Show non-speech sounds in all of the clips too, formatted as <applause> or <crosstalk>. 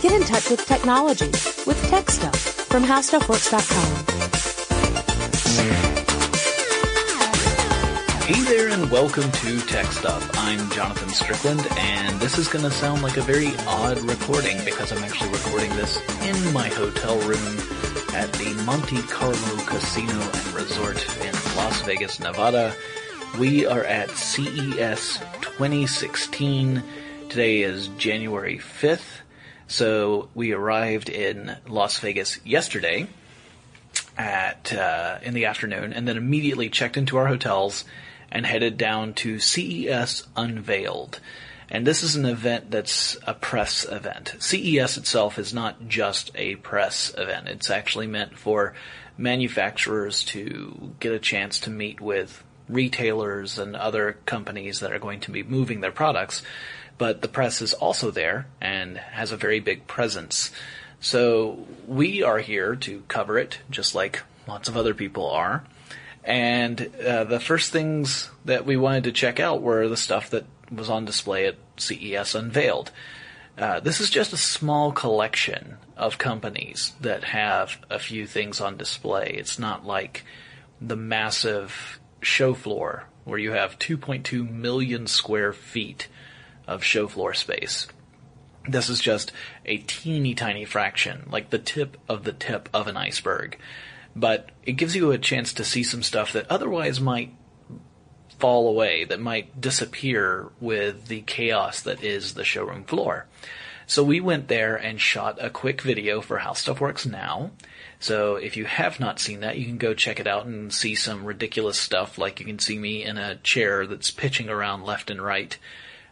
Get in touch with technology with TechStuff from HowStuffWorks.com. Hey there and welcome to TechStuff. I'm Jonathan Strickland and this is going to sound like a very odd recording because I'm actually recording this in my hotel room at the Monte Carlo Casino and Resort in Las Vegas, Nevada. We are at CES 2016. Today is January 5th. So we arrived in Las Vegas yesterday at uh, in the afternoon and then immediately checked into our hotels and headed down to CES Unveiled. And this is an event that's a press event. CES itself is not just a press event. It's actually meant for manufacturers to get a chance to meet with retailers and other companies that are going to be moving their products. But the press is also there and has a very big presence. So we are here to cover it, just like lots of other people are. And uh, the first things that we wanted to check out were the stuff that was on display at CES Unveiled. Uh, this is just a small collection of companies that have a few things on display. It's not like the massive show floor where you have 2.2 million square feet of show floor space. This is just a teeny tiny fraction, like the tip of the tip of an iceberg but it gives you a chance to see some stuff that otherwise might fall away, that might disappear with the chaos that is the showroom floor. So we went there and shot a quick video for How Stuff Works Now. So if you have not seen that, you can go check it out and see some ridiculous stuff. Like you can see me in a chair that's pitching around left and right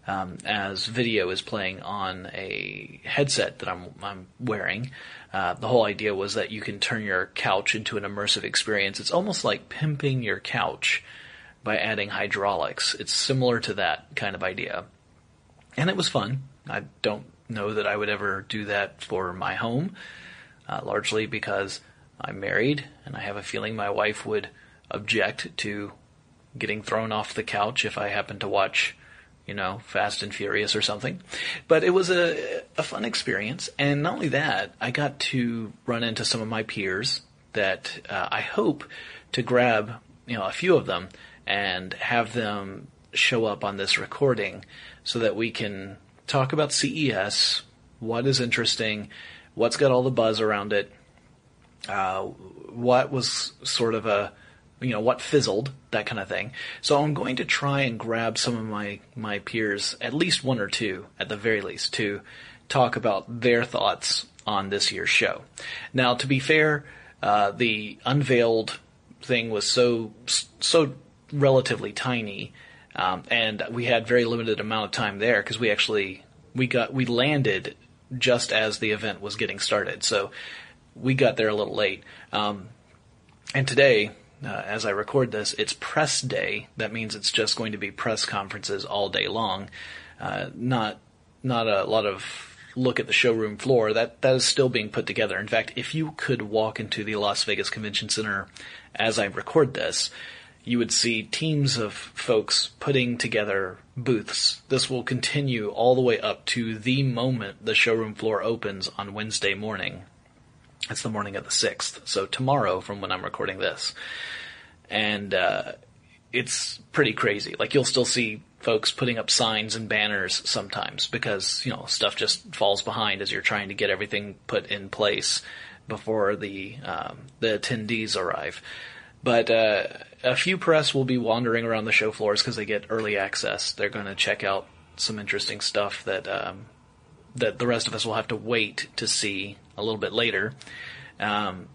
um, as video is playing on a headset that I'm, I'm wearing. Uh, the whole idea was that you can turn your couch into an immersive experience. It's almost like pimping your couch by adding hydraulics. It's similar to that kind of idea. And it was fun. I don't know that I would ever do that for my home, uh, largely because I'm married and I have a feeling my wife would object to getting thrown off the couch if I happen to watch you know, Fast and Furious or something. But it was a, a fun experience. And not only that, I got to run into some of my peers that uh, I hope to grab, you know, a few of them and have them show up on this recording so that we can talk about CES, what is interesting, what's got all the buzz around it, uh, what was sort of a you know, what fizzled, that kind of thing. So I'm going to try and grab some of my, my peers, at least one or two, at the very least, to talk about their thoughts on this year's show. Now, to be fair, uh, the unveiled thing was so, so relatively tiny, um, and we had very limited amount of time there because we actually, we got, we landed just as the event was getting started. So we got there a little late. Um, and today, uh, as I record this, it's press day. That means it's just going to be press conferences all day long. Uh, not not a lot of look at the showroom floor. That that is still being put together. In fact, if you could walk into the Las Vegas Convention Center as I record this, you would see teams of folks putting together booths. This will continue all the way up to the moment the showroom floor opens on Wednesday morning. It's the morning of the 6th, so tomorrow from when I'm recording this. And uh, it's pretty crazy. Like you'll still see folks putting up signs and banners sometimes because, you know, stuff just falls behind as you're trying to get everything put in place before the um, the attendees arrive. But uh, a few press will be wandering around the show floors because they get early access. They're going to check out some interesting stuff that um, that the rest of us will have to wait to see a little bit later. Um,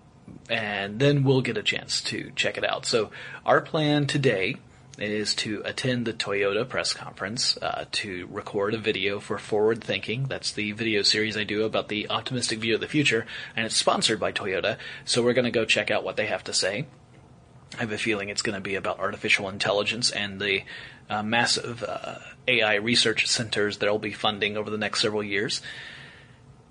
and then we'll get a chance to check it out. So our plan today is to attend the Toyota press conference uh, to record a video for Forward Thinking. That's the video series I do about the optimistic view of the future, and it's sponsored by Toyota. So we're going to go check out what they have to say. I have a feeling it's going to be about artificial intelligence and the uh, massive uh, AI research centers that I'll be funding over the next several years.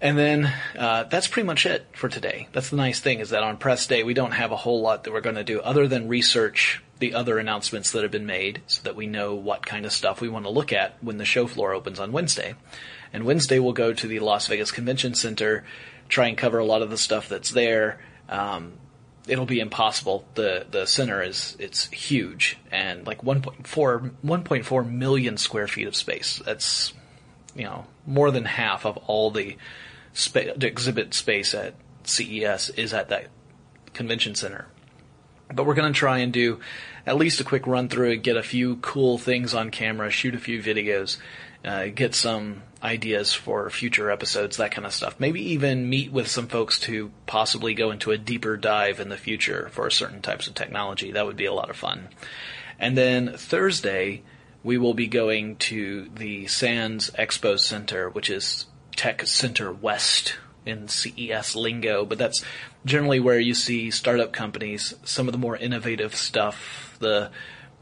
And then uh, that's pretty much it for today. That's the nice thing is that on press day we don't have a whole lot that we're going to do other than research the other announcements that have been made so that we know what kind of stuff we want to look at when the show floor opens on Wednesday. And Wednesday we'll go to the Las Vegas Convention Center, try and cover a lot of the stuff that's there. Um, it'll be impossible. The the center is it's huge and like 1.4 1.4 million square feet of space. That's you know more than half of all the, spa- the exhibit space at CES is at that convention center. But we're going to try and do at least a quick run through and get a few cool things on camera, shoot a few videos, uh, get some ideas for future episodes, that kind of stuff. Maybe even meet with some folks to possibly go into a deeper dive in the future for certain types of technology. That would be a lot of fun. And then Thursday, we will be going to the Sands Expo Center, which is Tech Center West in CES lingo, but that's generally where you see startup companies, some of the more innovative stuff, the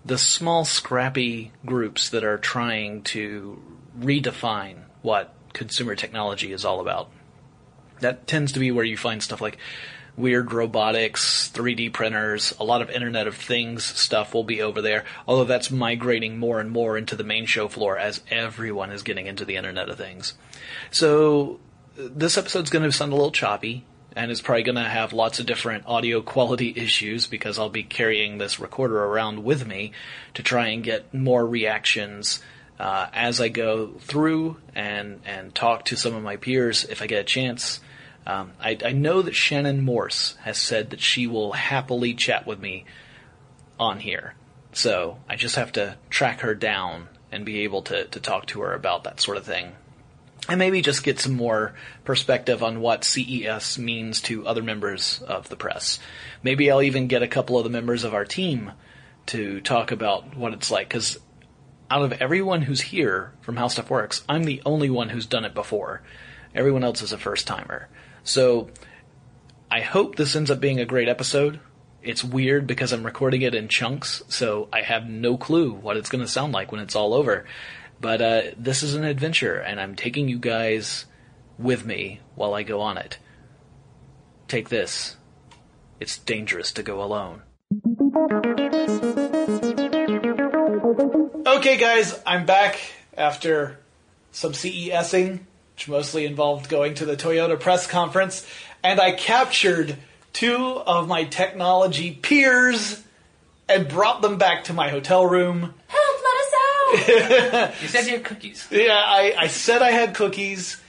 the small scrappy groups that are trying to redefine what consumer technology is all about. That tends to be where you find stuff like weird robotics, 3D printers, a lot of Internet of Things stuff will be over there, although that's migrating more and more into the main show floor as everyone is getting into the Internet of Things. So this episode's going to sound a little choppy, and it's probably going to have lots of different audio quality issues because I'll be carrying this recorder around with me to try and get more reactions uh, as I go through and and talk to some of my peers if I get a chance. Um, I, I know that Shannon Morse has said that she will happily chat with me on here, so I just have to track her down and be able to to talk to her about that sort of thing and maybe just get some more perspective on what CES means to other members of the press. Maybe I'll even get a couple of the members of our team to talk about what it's like, because out of everyone who's here from How Stuff Works, I'm the only one who's done it before. Everyone else is a first timer. So I hope this ends up being a great episode. It's weird because I'm recording it in chunks, so I have no clue what it's going to sound like when it's all over. But uh, this is an adventure, and I'm taking you guys with me while I go on it. Take this. It's dangerous to go alone. Okay, guys, I'm back after some CESing, which mostly involved going to the Toyota press conference, and I captured two of my technology peers and brought them back to my hotel room Help, let us out! <laughs> You said you had cookies. Yeah, I, I said I had cookies.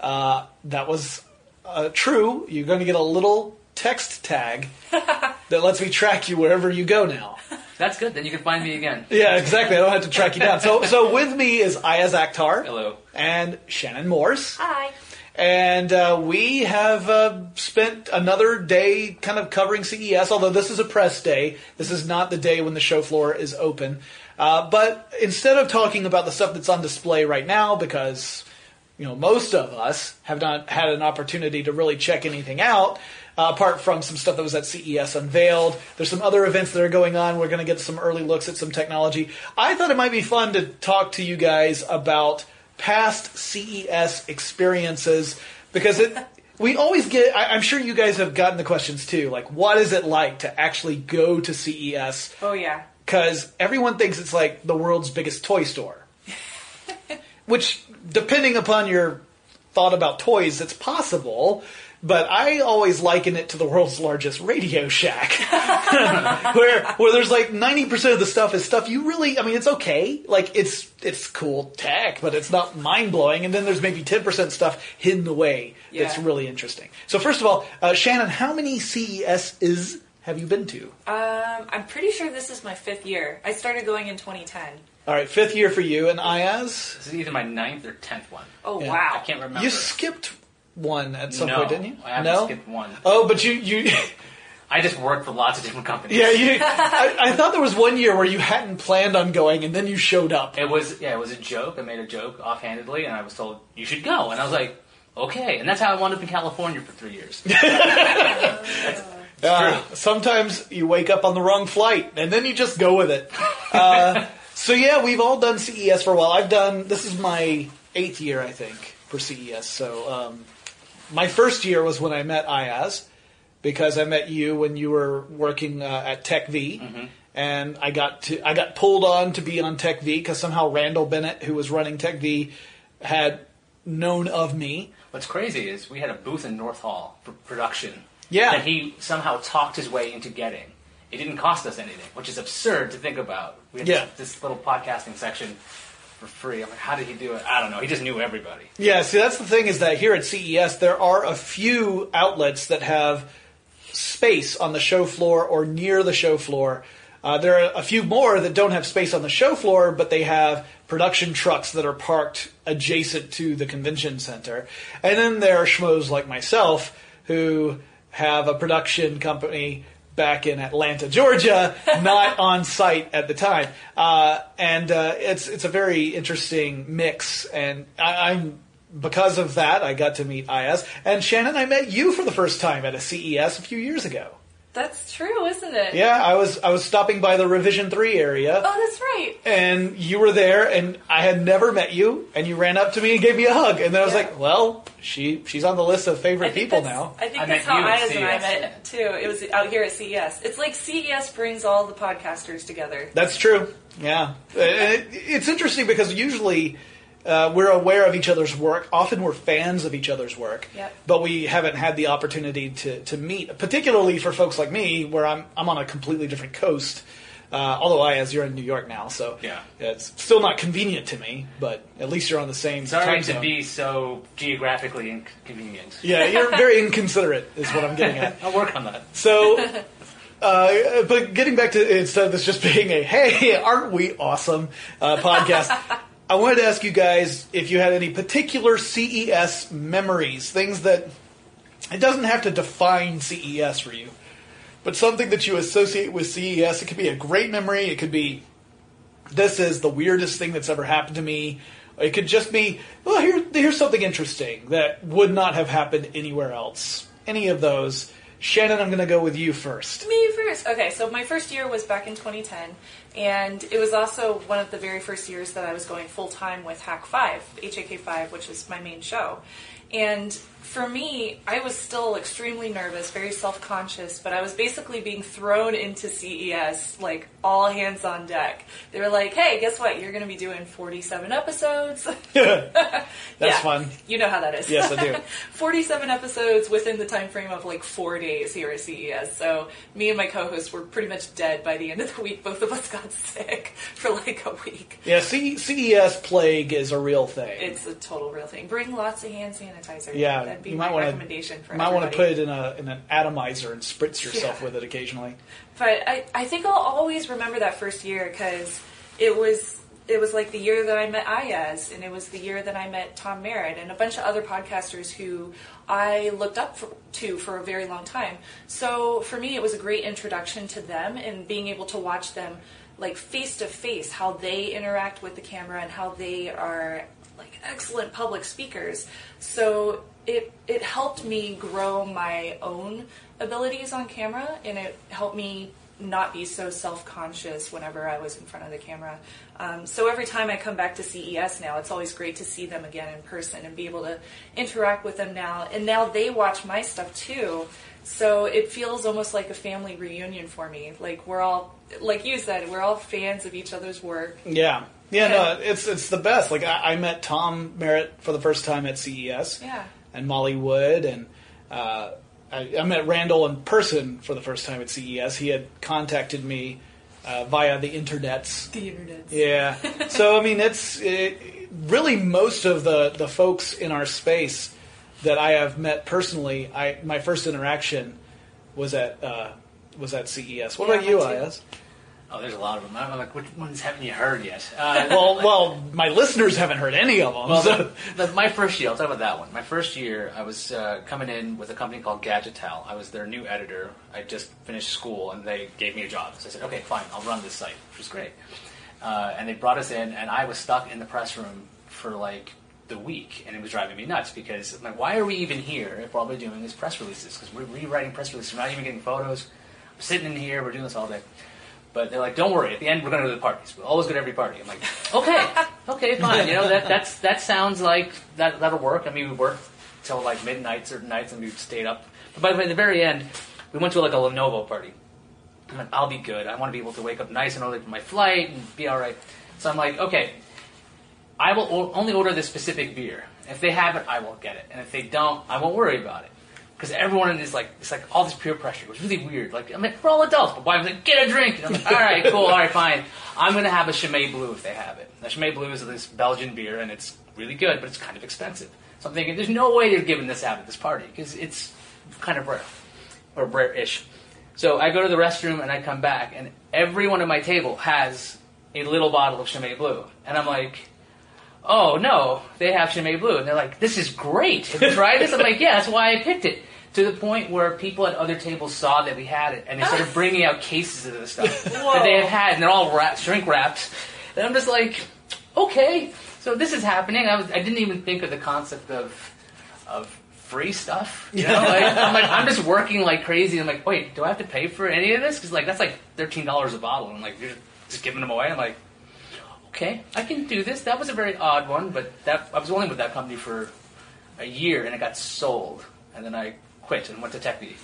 Uh, that was uh, true. You're going to get a little text tag <laughs> that lets me track you wherever you go now. That's good. Then you can find me again. Yeah, exactly. I don't have to track you down. So, so with me is Ayaz Akhtar Hello. and Shannon Morse. Hi. And uh, we have uh, spent another day kind of covering CES, although this is a press day. This is not the day when the show floor is open. Uh, but instead of talking about the stuff that's on display right now, because you know most of us have not had an opportunity to really check anything out, uh, apart from some stuff that was at CES unveiled. There's some other events that are going on. We're going to get some early looks at some technology. I thought it might be fun to talk to you guys about past CES experiences because it. <laughs> We always get. I, I'm sure you guys have gotten the questions too. Like, what is it like to actually go to CES? Oh yeah. Because everyone thinks it's like the world's biggest toy store. <laughs> Which, depending upon your thought about toys, it's possible. But I always liken it to the world's largest Radio Shack, <laughs> <laughs> where where there's like ninety percent of the stuff is stuff you really. I mean, it's okay, like it's it's cool tech, but it's not mind blowing. And then there's maybe ten percent stuff hidden away that's Yeah. really interesting. So first of all, uh, Shannon, how many CESs have you been to? Um, I'm pretty sure this is my fifth year. I started going in 2010. All right, fifth year for you, and Ayaz. This is either my ninth or tenth one. Oh Yeah. I can't remember. You skipped one at some no, point, didn't you? I haven't no. skipped one. Oh, but you you <laughs> I just worked for lots of different companies. yeah you. <laughs> I, I thought there was one year where you hadn't planned on going, and then you showed up. It was yeah, it was a joke. I made a joke offhandedly, and I was told you should go, and I was like, okay. And that's how I wound up in California for three years. <laughs> Uh, sometimes you wake up on the wrong flight, and then you just go with it. Uh, <laughs> so yeah, we've all done CES for a while. I've done. This is my eighth year, I think, for CES. So um, my first year was when I met Ayaz, because I met you when you were working uh, at Tech V, and I got to I got pulled on to be on Tech V because somehow Randall Bennett, who was running Tech V, had known of me. What's crazy is we had a booth in North Hall for production. Yeah. That he somehow talked his way into getting. It didn't cost us anything, which is absurd to think about. We had Yeah. this, this little podcasting section for free. I'm like, how did he do it? I don't know. He just knew everybody. Yeah, see, that's the thing is that here at CES, there are a few outlets that have space on the show floor or near the show floor. Uh, there are a few more that don't have space on the show floor, but they have production trucks that are parked adjacent to the convention center. And then there are schmoes like myself who have a production company back in Atlanta, Georgia, not <laughs> on site at the time. Uh, and uh, it's it's a very interesting mix. And I, I'm because of that, I got to meet Ayaz. And Shannon, I met you for the first time at a CES a few years ago. That's true, isn't it? Yeah, I was I was stopping by the Revision Three area, Oh, that's right. and you were there, and I had never met you, and you ran up to me and gave me a hug, and then I was Yeah. like, well, she she's on the list of favorite people now. I think I that's how you at and I met too. It was out here at CES. It's like CES brings all the podcasters together. That's true. Yeah, and it, it's interesting because usually uh, we're aware of each other's work. Often we're fans of each other's work, Yep. but we haven't had the opportunity to, to meet. Particularly for folks like me, where I'm I'm on a completely different coast. Uh, although Ayaz, you're in New York now, so Yeah. it's still not convenient to me. But at least you're on the same Sorry time to be so geographically inconvenient. Yeah, you're very inconsiderate, is what I'm getting at. I'll work on that. So, <laughs> uh, but getting back to instead of this just being a "Hey, aren't we awesome?" Uh, podcast, I wanted to ask you guys if you had any particular CES memories, things that it doesn't have to define CES for you, but something that you associate with CES. It could be a great memory. It could be this is the weirdest thing that's ever happened to me. It could just be, well, here, here's something interesting that would not have happened anywhere else. Any of those. Shannon, I'm going to go with you first. Me first. Okay, so my first year was back in 2010, and it was also one of the very first years that I was going full time with Hack 5, HAK 5, which is my main show. And for me, I was still extremely nervous, very self conscious, but I was basically being thrown into CES, like all hands on deck. They were like, hey, guess what? You're going to be doing 47 episodes. <laughs> <laughs> That's Yeah, fun. You know how that is. Yes, I do. <laughs> 47 episodes within the time frame of like four days here at CES. So me and my co-host were pretty much dead by the end of the week. Both of us got sick for like a week. Yeah, C- CES plague is a real thing. It's a total real thing. Bring lots of hand sanitizer. yeah, be you my might want recommendation to for might want to put it in a in an atomizer and spritz yourself Yeah. with it occasionally. But I, I think I'll always remember that first year because it was it was like the year that I met Ayaz, and it was the year that I met Tom Merritt and a bunch of other podcasters who I looked up for, to for a very long time. So for me, it was a great introduction to them and being able to watch them like face to face how they interact with the camera and how they are like excellent public speakers. So it it helped me grow my own abilities on camera, and it helped me not be so self-conscious whenever I was in front of the camera. Um, so every time I come back to CES now, it's always great to see them again in person and be able to interact with them now. And now they watch my stuff too. So it feels almost like a family reunion for me. Like we're all, like you said, we're all fans of each other's work. Yeah. Yeah, no, it's it's the best. Like I, I met Tom Merritt for the first time at CES. Yeah. And Molly Wood, and uh, I, I met Randall in person for the first time at CES. He had contacted me uh, via the internets. The internet. Yeah, so I mean, it's it, really most of the the folks in our space that I have met personally. I my first interaction was at uh, was at CES. What Yeah, about you. Ayaz? Oh, there's a lot of them. I'm like, which ones haven't you heard yet? Uh, <laughs> Well, well, my listeners haven't heard any of them. Well, so- the, the, my first year, I'll talk about that one. My first year, I was uh, coming in with a company called Gadgetell. I was their new editor. I just finished school, and they gave me a job. So I said, okay, fine, I'll run this site, which was great. Uh, and they brought us in, and I was stuck in the press room for like the week, and it was driving me nuts because I'm like, why are we even here if all we're doing is press releases? Because we're rewriting press releases, we're not even getting photos. I'm sitting in here, we're doing this all day. But they're like, don't worry. At the end, we're going to go to the parties. We'll always go to every party. I'm like, <laughs> okay, <laughs> okay, fine. You know that that's that sounds like that that'll work. I mean, we worked till like midnight certain nights, and we stayed up. But by the way, at the very end, we went to like a Lenovo party, I'm like, I'll be good. I want to be able to wake up nice and early for my flight and be all right. So I'm like, okay, I will o- only order this specific beer. If they have it, I will get it, and if they don't, I won't worry about it. Because everyone is like, it's like all this peer pressure. It was really weird. Like, I'm like, we're all adults, but why? I'm like, get a drink. And I'm like, all right, cool, all right, fine. I'm gonna have a Chimay Blue if they have it. Now, Chimay Blue is this Belgian beer, and it's really good, but it's kind of expensive. So I'm thinking, there's no way they're giving this out at this party because it's kind of rare or rare-ish. So I go to the restroom and I come back, and everyone at my table has a little bottle of Chimay Blue, and I'm like, "Oh no, they have Chimay Blue," and they're like, "This is great. Have you tried this?" I'm like, "Yeah, that's why I picked it." To the point where people at other tables saw that we had it, and they started <laughs> bringing out cases of this stuff that they have had, and they're all shrink wrapped. And I'm just like, okay, so this is happening. I was, I didn't even think of the concept of of free stuff. You know, like, I'm like, I'm just <laughs> working like crazy. I'm like, wait, do I have to pay for any of this? Because like that's like thirteen dollars a bottle. And I'm like, you're just giving them away. I'm like, okay, I can do this. That was a very odd one, but that I was only with that company for a year, and it got sold, and then I quit and went to Techie,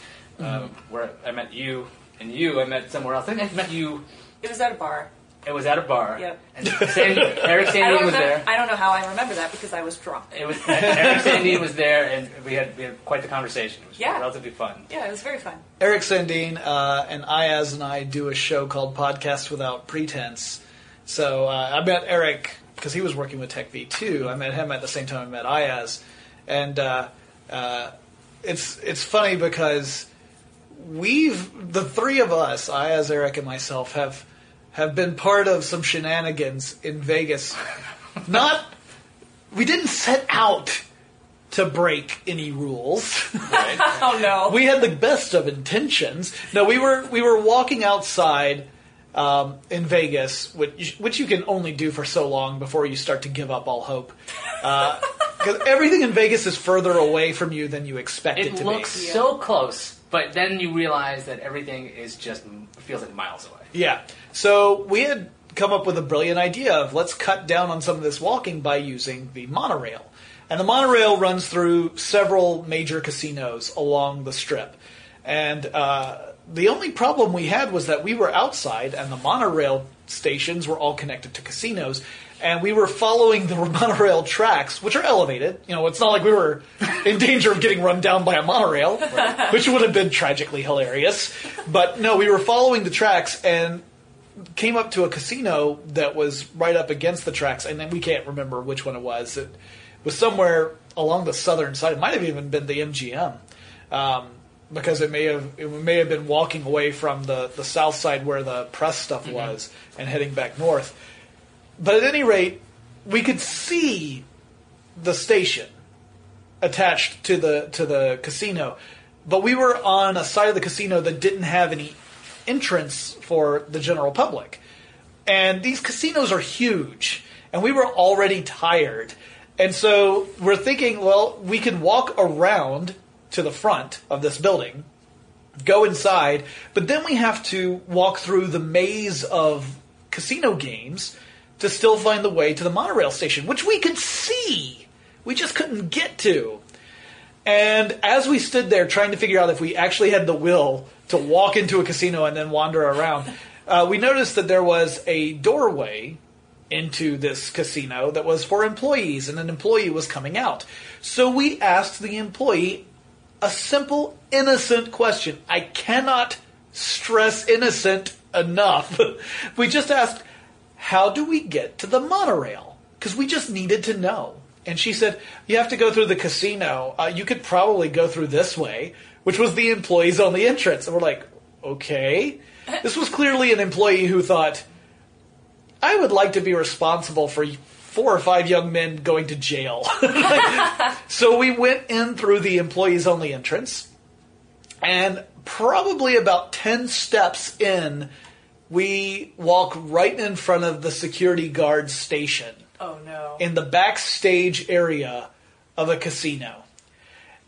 um, where I met you. And you, I met somewhere else. I think I met you. It was at a bar. It was at a bar. Yep. And Sandy, Eric <laughs> I Sandy was there. I don't know how I remember that because I was drunk. It was Eric Sandine was there, and we had we had quite the conversation. It was Yeah. relatively fun. Yeah, it was very fun. Eric Sandine uh, and Ayaz and I do a show called Podcast Without Pretense. So uh, I met Eric because he was working with Tech V too. I met him at the same time I met Ayaz, and uh, uh, it's it's funny because we've the three of us, Ayaz, Eric, and myself, have have been part of some shenanigans in Vegas. <laughs> Not we didn't set out to break any rules. <laughs> Oh no. we had the best of intentions. No, we were we were walking outside um, in Vegas, which which you can only do for so long before you start to give up all hope. <laughs> Because everything in Vegas is further away from you than you expect it, It to looks be. so close, but then you realize that everything is just feels like miles away. Yeah. So we had come up with a brilliant idea of let's cut down on some of this walking by using the monorail. And the monorail runs through several major casinos along the strip. And uh, the only problem we had was that we were outside and the monorail stations were all connected to casinos. And we were following the <laughs> monorail tracks, which are elevated. You know, it's not like we were <laughs> in danger of getting run down by a monorail, which would have been tragically hilarious. But no, we were following the tracks and came up to a casino that was right up against the tracks, and then we can't remember which one it was. It was somewhere along the southern side. It might have even been the MGM, um, because it may have it may have been walking away from the the south side where the press stuff mm-hmm. was and heading back north. But at any rate, we could see the station attached to the to the casino, but we were on a side of the casino that didn't have any entrance for the general public. And these casinos are huge, and we were already tired. And so we're thinking, well, we could walk around to the front of this building, go inside, but then we have to walk through the maze of casino games to still find the way to the monorail station, which we could see. We just couldn't get to. And as we stood there trying to figure out if we actually had the will to walk into a casino and then wander around, uh, we noticed that there was a doorway into this casino that was for employees, and an employee was coming out. So we asked the employee a simple, innocent question. I cannot stress innocent enough. <laughs> we just asked, How do we get to the monorail? Because we just needed to know. And she said, You have to go through the casino. Uh, you could probably go through this way, which was the employees only entrance. And we're like, Okay. This was clearly an employee who thought, I would like to be responsible for four or five young men going to jail. <laughs> so we went in through the employees only entrance, and probably about 10 steps in, we walk right in front of the security guard station Oh no. in the backstage area of a casino.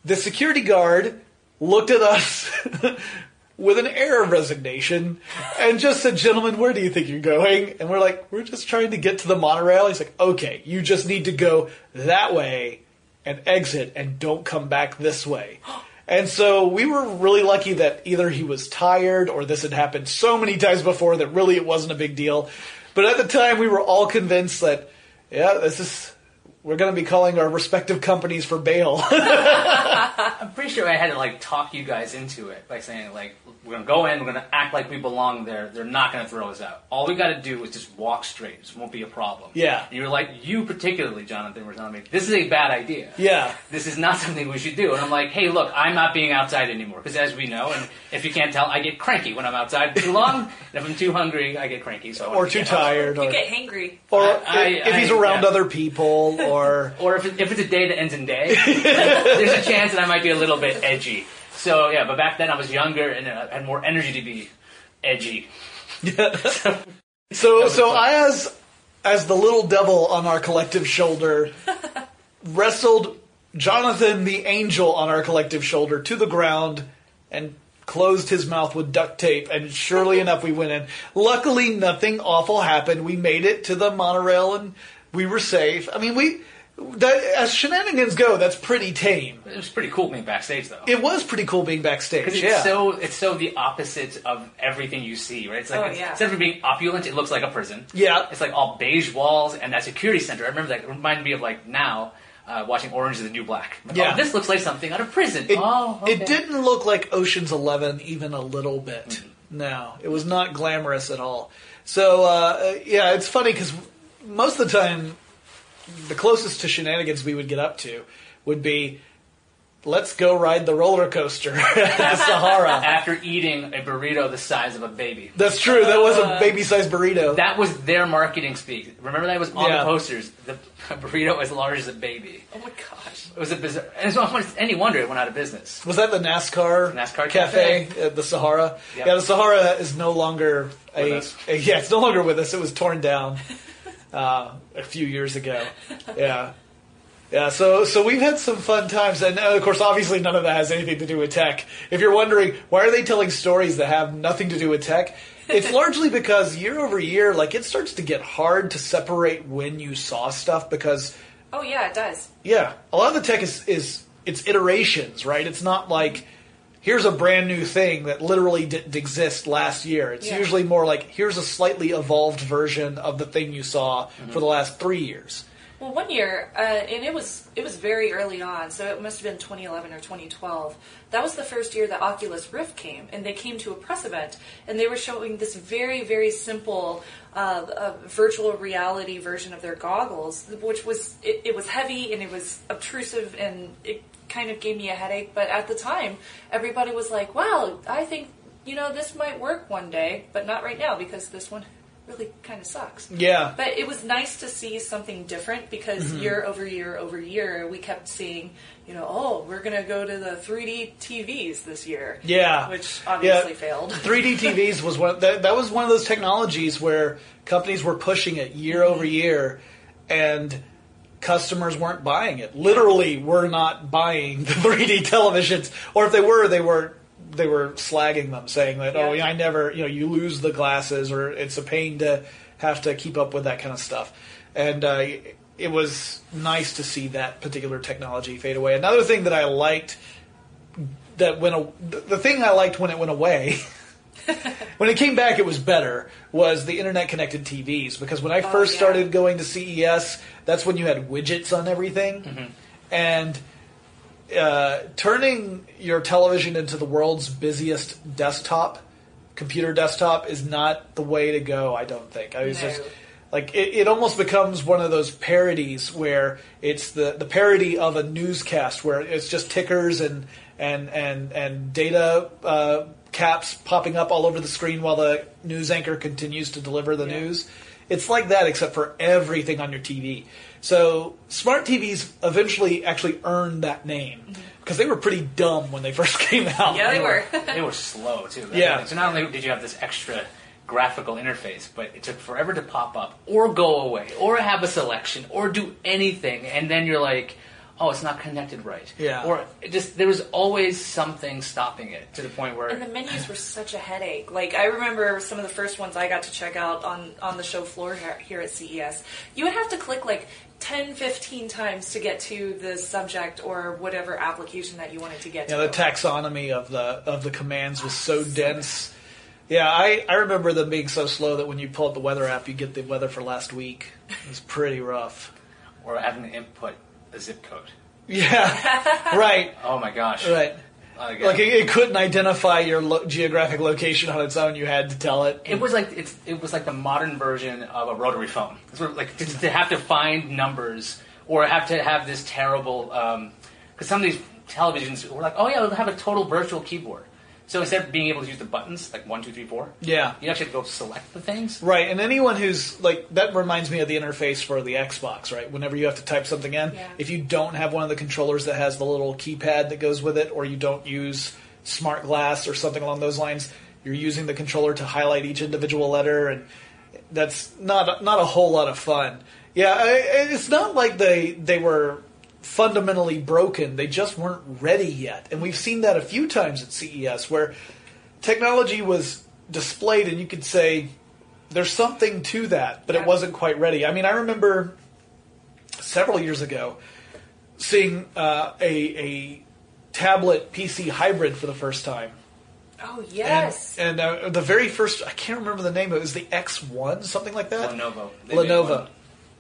The security guard looked at us <laughs> with an air of resignation and just said, Gentlemen, where do you think you're going? And we're like, We're just trying to get to the monorail. He's like, Okay, you just need to go that way and exit and don't come back this way. And so we were really lucky that either he was tired or this had happened so many times before that really it wasn't a big deal. But at the time, we were all convinced that, yeah, this is, we're going to be calling our respective companies for bail. <laughs> I'm pretty sure I had to like talk you guys into it by saying like we're gonna go in, we're gonna act like we belong there. They're not gonna throw us out. All we got to do is just walk straight. This won't be a problem. Yeah. you're like you particularly, Jonathan, were telling me this is a bad idea. yeah. This is not <laughs> something we should do. And I'm like, hey, look, I'm not being outside anymore because as we know, and if you can't tell, I get cranky when I'm outside too long. <laughs> and if I'm too hungry, I get cranky. So Or too get out. tired. You get hangry. or I- if he's I- around yeah. other people or. <laughs> Or if, it, if it's a day that ends in day, there's a chance that I might be a little bit edgy. So yeah, but back then I was younger and I had more energy to be edgy. So, so I, as as the little devil on our collective shoulder, <laughs> wrestled Jonathan, the angel, on our collective shoulder to the ground and closed his mouth with duct tape. And surely enough, we went in. Luckily, nothing awful happened. We made it to the monorail and we were safe. I mean, we that as shenanigans go, that's pretty tame. It was pretty cool being backstage though. It was pretty cool being backstage. Because it's Yeah. so it's so the opposite of everything you see, right? It's like Oh, it's- yeah. instead of being opulent, it looks like a prison. Yeah. It's like all beige walls and that security center. I remember that it reminded me of like now uh, watching Orange is the New Black. Like, Yeah. Oh, this looks like something out of prison. It, oh, okay. it didn't look like Ocean's Eleven even a little bit. Mm-hmm. No, it was not glamorous at all. So uh, yeah, it's funny because most of the time, the closest to shenanigans we would get up to would be, let's go ride the roller coaster <laughs> at the Sahara. After eating a burrito the size of a baby. That's true. That was a baby-sized burrito. That was their marketing speak. Remember that was on Yeah. the posters. The <laughs> burrito as large as a baby. Oh my gosh. It was a bizarre. And it's not any wonder it went out of business. was that the NASCAR, NASCAR cafe, cafe? at the Sahara? Yep. Yeah, the Sahara is no longer a, us. a- yeah, it's no longer with us. It was torn down <laughs> uh, a few years ago. Yeah. Yeah, so so we've had some fun times, and uh, of course, obviously, none of that has anything to do with tech. If you're wondering why are they telling stories that have nothing to do with tech, it's <laughs> largely because year over year, like it starts to get hard to separate when you saw stuff because Oh yeah, it does. yeah, a lot of the tech is is it's iterations, right? It's not like here's a brand new thing that literally didn't exist last year. It's Yeah. usually more like here's a slightly evolved version of the thing you saw for the last three years. Well, one year, uh, and it was it was very early on, so it must have been 2011 or 2012. That was the first year that Oculus Rift came, and they came to a press event, and they were showing this very very simple uh, uh, virtual reality version of their goggles, which was it, it was heavy and it was obtrusive and it kind of gave me a headache. But at the time, everybody was like, "Wow, I think you know this might work one day, but not right now because this one." Really kind of sucks. Yeah. But it was nice to see something different because Mm-hmm. year over year over year, we kept seeing, you know, oh, we're going to go to the 3D TVs this year. Yeah. Which obviously Yeah. failed. <laughs> 3D TVs was one that, that was one of those technologies where companies were pushing it year over year, and customers weren't buying it. Literally, were not buying the <laughs> 3D televisions, or if they were, they were they were slagging them, saying that oh, Yeah. I never, you know, you lose the glasses, or it's a pain to have to keep up with that kind of stuff, and. Uh, it was nice to see that particular technology fade away. Another thing that I liked that went a, the thing I liked when it went away <laughs> <laughs> when it came back it was better was the internet connected TVs because when I first yeah. started going to CES that's when you had widgets on everything and uh, turning your television into the world's busiest desktop computer desktop is not the way to go I don't think I was No. just like it, it almost becomes one of those parodies where it's the, the parody of a newscast where it's just tickers and and and and data uh, caps popping up all over the screen while the news anchor continues to deliver the Yeah. news. It's like that except for everything on your TV. So smart TVs eventually actually earned that name because they were pretty dumb when they first <laughs> came out. Mm-hmm. Yeah, they were. they were slow too. Yeah. So not only did you have this extra graphical interface, but it took forever to pop up or go away or have a selection or do anything, and then you're like, oh, it's not connected right. Yeah. Or it just there was always something stopping it to the point where And the menus were such a headache. Like I remember some of the first ones I got to check out on on the show floor here, here at CES. You would have to click like 10, 15 times to get to the subject or whatever application that you wanted to get Yeah, to. Yeah, the taxonomy of the of the commands was so dense. Yeah, I, I remember them being so slow that when you pull up the weather app, you get the weather for last week. It was pretty rough. or having to input a zip code. Yeah, <laughs> right, Oh my gosh. right. Like, Like it, it couldn't identify your lo- geographic location on its own. You had to tell it. It was like it's it was like the modern version of a rotary phone. Sort of like to, to have to find numbers or have to have this terrible um, because some of these televisions were like, oh yeah, we'll have a total virtual keyboard. So instead of being able to use the buttons like one, two, three, four, Yeah. you actually have to go select the things. Right, and anyone who's like that reminds me of the interface for the Xbox, right? Whenever you have to type something in, Yeah. if you don't have one of the controllers that has the little keypad that goes with it, or you don't use SmartGlass or something along those lines, you're using the controller to highlight each individual letter, and that's not not a whole lot of fun. Yeah, I- it's not like they they were fundamentally broken; they just weren't ready yet, and we've seen that a few times at CES where technology was displayed, and you could say there's something to that, but it wasn't quite ready. I mean, I remember several years ago seeing uh, a, a tablet PC hybrid for the first time. oh yes. and uh, the very first, I can't remember the name, of it was the X1, something like that? Lenovo. They Lenovo.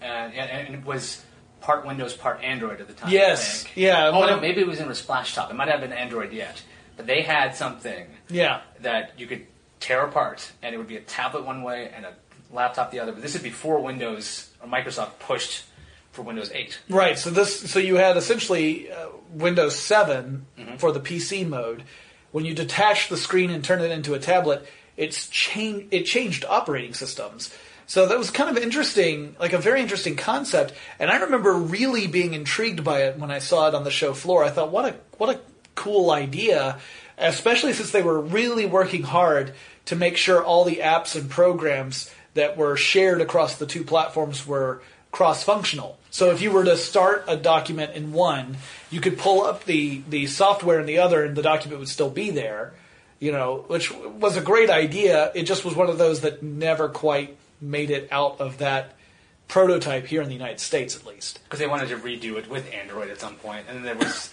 And, and, and it was part Windows, part Android at the time. I Yes, think. yeah, Oh no, maybe it was in a Splashtop. It might not have been Android yet, but they had something Yeah. that you could tear apart, and it would be a tablet one way and a laptop the other. But this is before Windows or Microsoft pushed for Windows 8. Right. So this, so you had essentially uh, Windows 7 for the PC mode. When you detach the screen and turn it into a tablet, it's change, it changed operating systems. So that was kind of interesting, like a very interesting concept. And I remember really being intrigued by it when I saw it on the show floor. I thought, what a what a cool idea, especially since they were really working hard to make sure all the apps and programs that were shared across the two platforms were cross-functional. So if you were to start a document in one, you could pull up the, the software in the other and the document would still be there, you know, which was a great idea. It just was one of those that never quite made it out of that prototype here in the United States at least. because they wanted to redo it with Android at some point, and there was.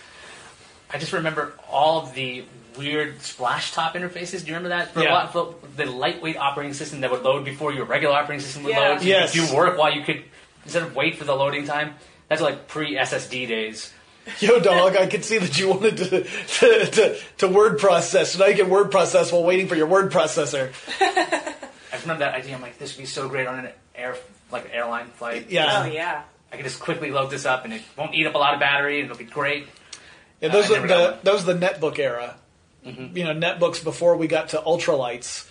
I just remember all of the weird Splashtop interfaces. Do you remember that? For a Yeah. lot, for the lightweight operating system that would load before your regular operating system would Yeah. load. So Yes. You could do work while you could instead of wait for the loading time. That's like pre SSD days. <laughs> Yo, dog, I could see that you wanted to, to, to, to word process. So now you can word process while waiting for your word processor. <laughs> I just remember that idea. I'm like, this would be so great on an air like an airline flight. Yeah. oh yeah. I can just quickly load this up, and it won't eat up a lot of battery, and it'll be great. Yeah, those I are the one. that was the netbook era. You know, netbooks before we got to ultralights,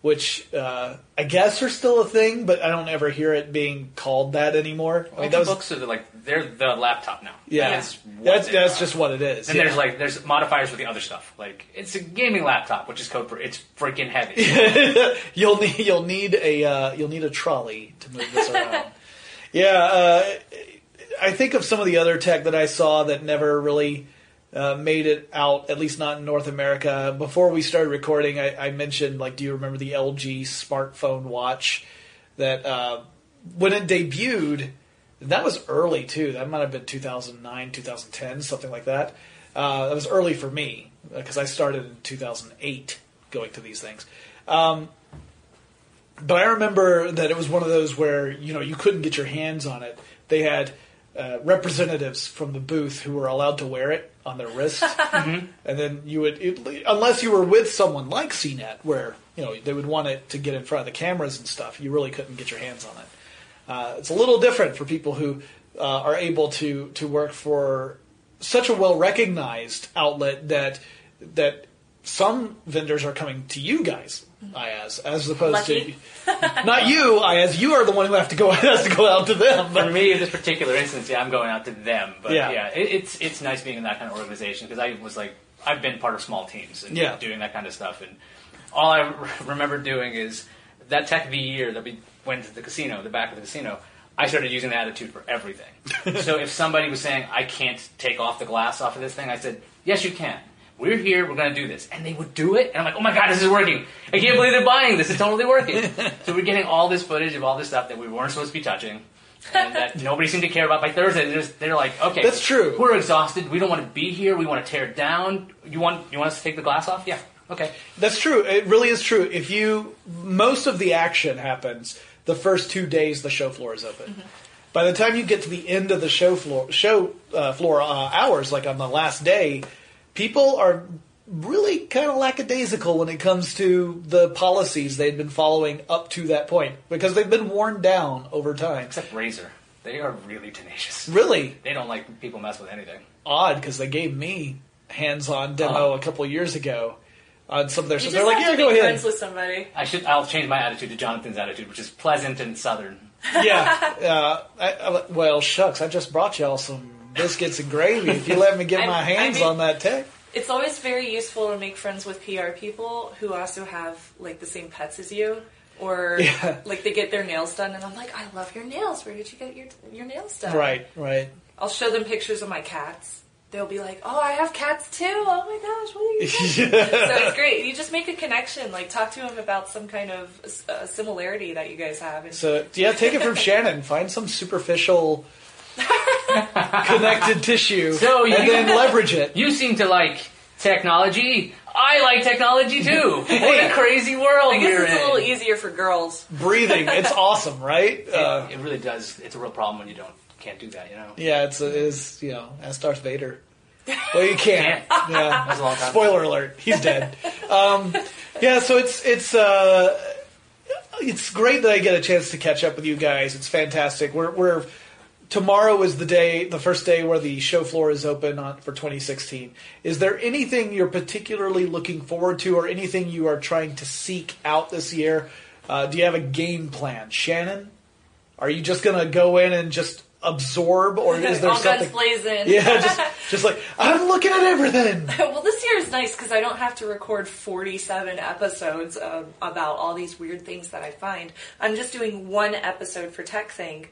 which uh, I guess are still a thing, but I don't ever hear it being called that anymore. I mean, that are the, like they're the laptop now. yeah, That's that's that's just what it is. And yeah. there's like there's modifiers for the other stuff. Like it's a gaming laptop, which is code for it's freaking heavy. <laughs> you'll need you'll need a uh, you'll need a trolley to move this around. <laughs> yeah, uh, I think of some of the other tech that I saw that never really uh, made it out, at least not in North America. Before we started recording, I, I mentioned like, do you remember the LG smartphone watch that uh, when it debuted? That was early too. That might have been 2009, 2010, something like that. Uh, that was early for me because I started in 2008 going to these things. Um, but I remember that it was one of those where you know you couldn't get your hands on it. They had uh, representatives from the booth who were allowed to wear it on their wrist, <laughs> and then you would, it, unless you were with someone like CNET, where you know they would want it to get in front of the cameras and stuff, you really couldn't get your hands on it. Uh, it's a little different for people who uh, are able to to work for such a well recognized outlet that that some vendors are coming to you guys, Ayaz, as opposed Lucky. to <laughs> not you, Ayaz. You are the one who have to go <laughs> has to go out to them. for me, in this particular instance, yeah, I'm going out to them. But Yeah. yeah, it, it's it's nice being in that kind of organization because I was like I've been part of small teams and Yeah. doing that kind of stuff, and all I re- remember doing is that Tech V year that we went to the casino, the back of the casino. I started using the attitude for everything. <laughs> so if somebody was saying, I can't take off the glass off of this thing, I said, yes, you can. We're here, we're going to do this. And they would do it, and I'm like, oh my god, this is working. I can't believe they're buying this, it's totally working. <laughs> so we're getting all this footage of all this stuff that we weren't supposed to be touching. And that <laughs> nobody seemed to care about. By Thursday, they're, just, they're like, okay, That's true. We're exhausted. We don't want to be here. We want to tear it down. You want you want us to take the glass off? Yeah. Okay. That's true. It really is true. If you most of the action happens the first two days the show floor is open. By the time you get to the end of the show floor show uh, floor uh, hours, like on the last day, people are really kind of lackadaisical when it comes to the policies they've been following up to that point because they've been worn down over time. Except Razer. They are really tenacious. Really They don't like people mess with anything. odd because they gave me hands-on demo Oh. a couple years ago on some of their You just They're like, have "Yeah, to go be ahead." friends with somebody. I should. I'll change my attitude to Jonathan's attitude, which is pleasant and southern. <laughs> yeah. Uh, I, I, well, shucks, I just brought y'all some biscuits and gravy. If you let me get <laughs> I- my I hands mean- on that tech. It's always very useful to make friends with PR people who also have like the same pets as you, or <laughs> Yeah. like they get their nails done, and I'm like, I love your nails. Where did you get your your nails done? Right, right. I'll show them pictures of my cats. They'll be like, "Oh, I have cats too. Oh my gosh, what are you?" <laughs> doing?" so it's great. You just make a connection. Like talk to them about some kind of uh, similarity that you guys have. And So, yeah, take it from Shannon. Find some superficial <laughs> connected tissue So you- and then <laughs> leverage it. You seem to like technology. I like technology too. What a crazy world I guess we're it's a little easier for girls. Breathing, it's awesome, right? Uh, it, it really does. It's a real problem when you don't can't do that. You know. yeah, it's, it is, you know, as Darth Vader. <laughs> Well, you can't. Yeah. <laughs> That long time. Spoiler alert: he's dead. um, yeah, so it's it's uh, it's great that I get a chance to catch up with you guys. It's fantastic. We're we're tomorrow is the day, the first day where the show floor is open on, for 2016. Is there anything you're particularly looking forward to, or anything you are trying to seek out this year? Uh, do you have a game plan, Shannon? Are you just going to go in and just absorb, or is there All something? guns blazing. Yeah, just <laughs> just like I'm looking at everything. well, this year is nice because I don't have to record 47 episodes um, about all these weird things that I find. I'm just doing one episode for Tekthing,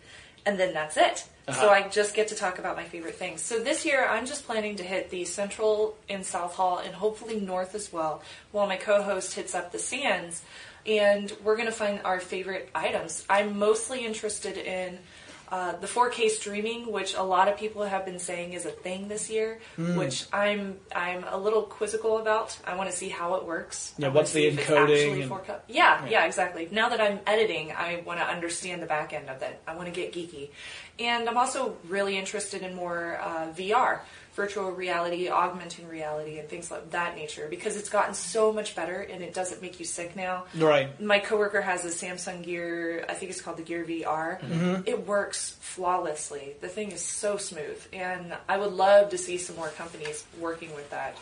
and then that's it. So I just get to talk about my favorite things. So this year, I'm just planning to hit the Central in South Hall and hopefully North as well, while my co-host hits up the Sands, and we're going to find our favorite items. I'm mostly interested in uh, the 4K streaming, which a lot of people have been saying is a thing this year, Hmm. which I'm I'm a little quizzical about. I want to see how it works. Yeah, what's the see if it's encoding and- 4K. Yeah, yeah, exactly. Now that I'm editing, I want to understand the back end of it. I want to get geeky, and I'm also really interested in more uh, VR, virtual reality, augmenting reality, and things like that nature because it's gotten so much better and it doesn't make you sick now. Right. My coworker has a Samsung Gear, I think it's called the Gear VR. Mm-hmm. It works flawlessly. The thing is so smooth, and I would love to see some more companies working with that.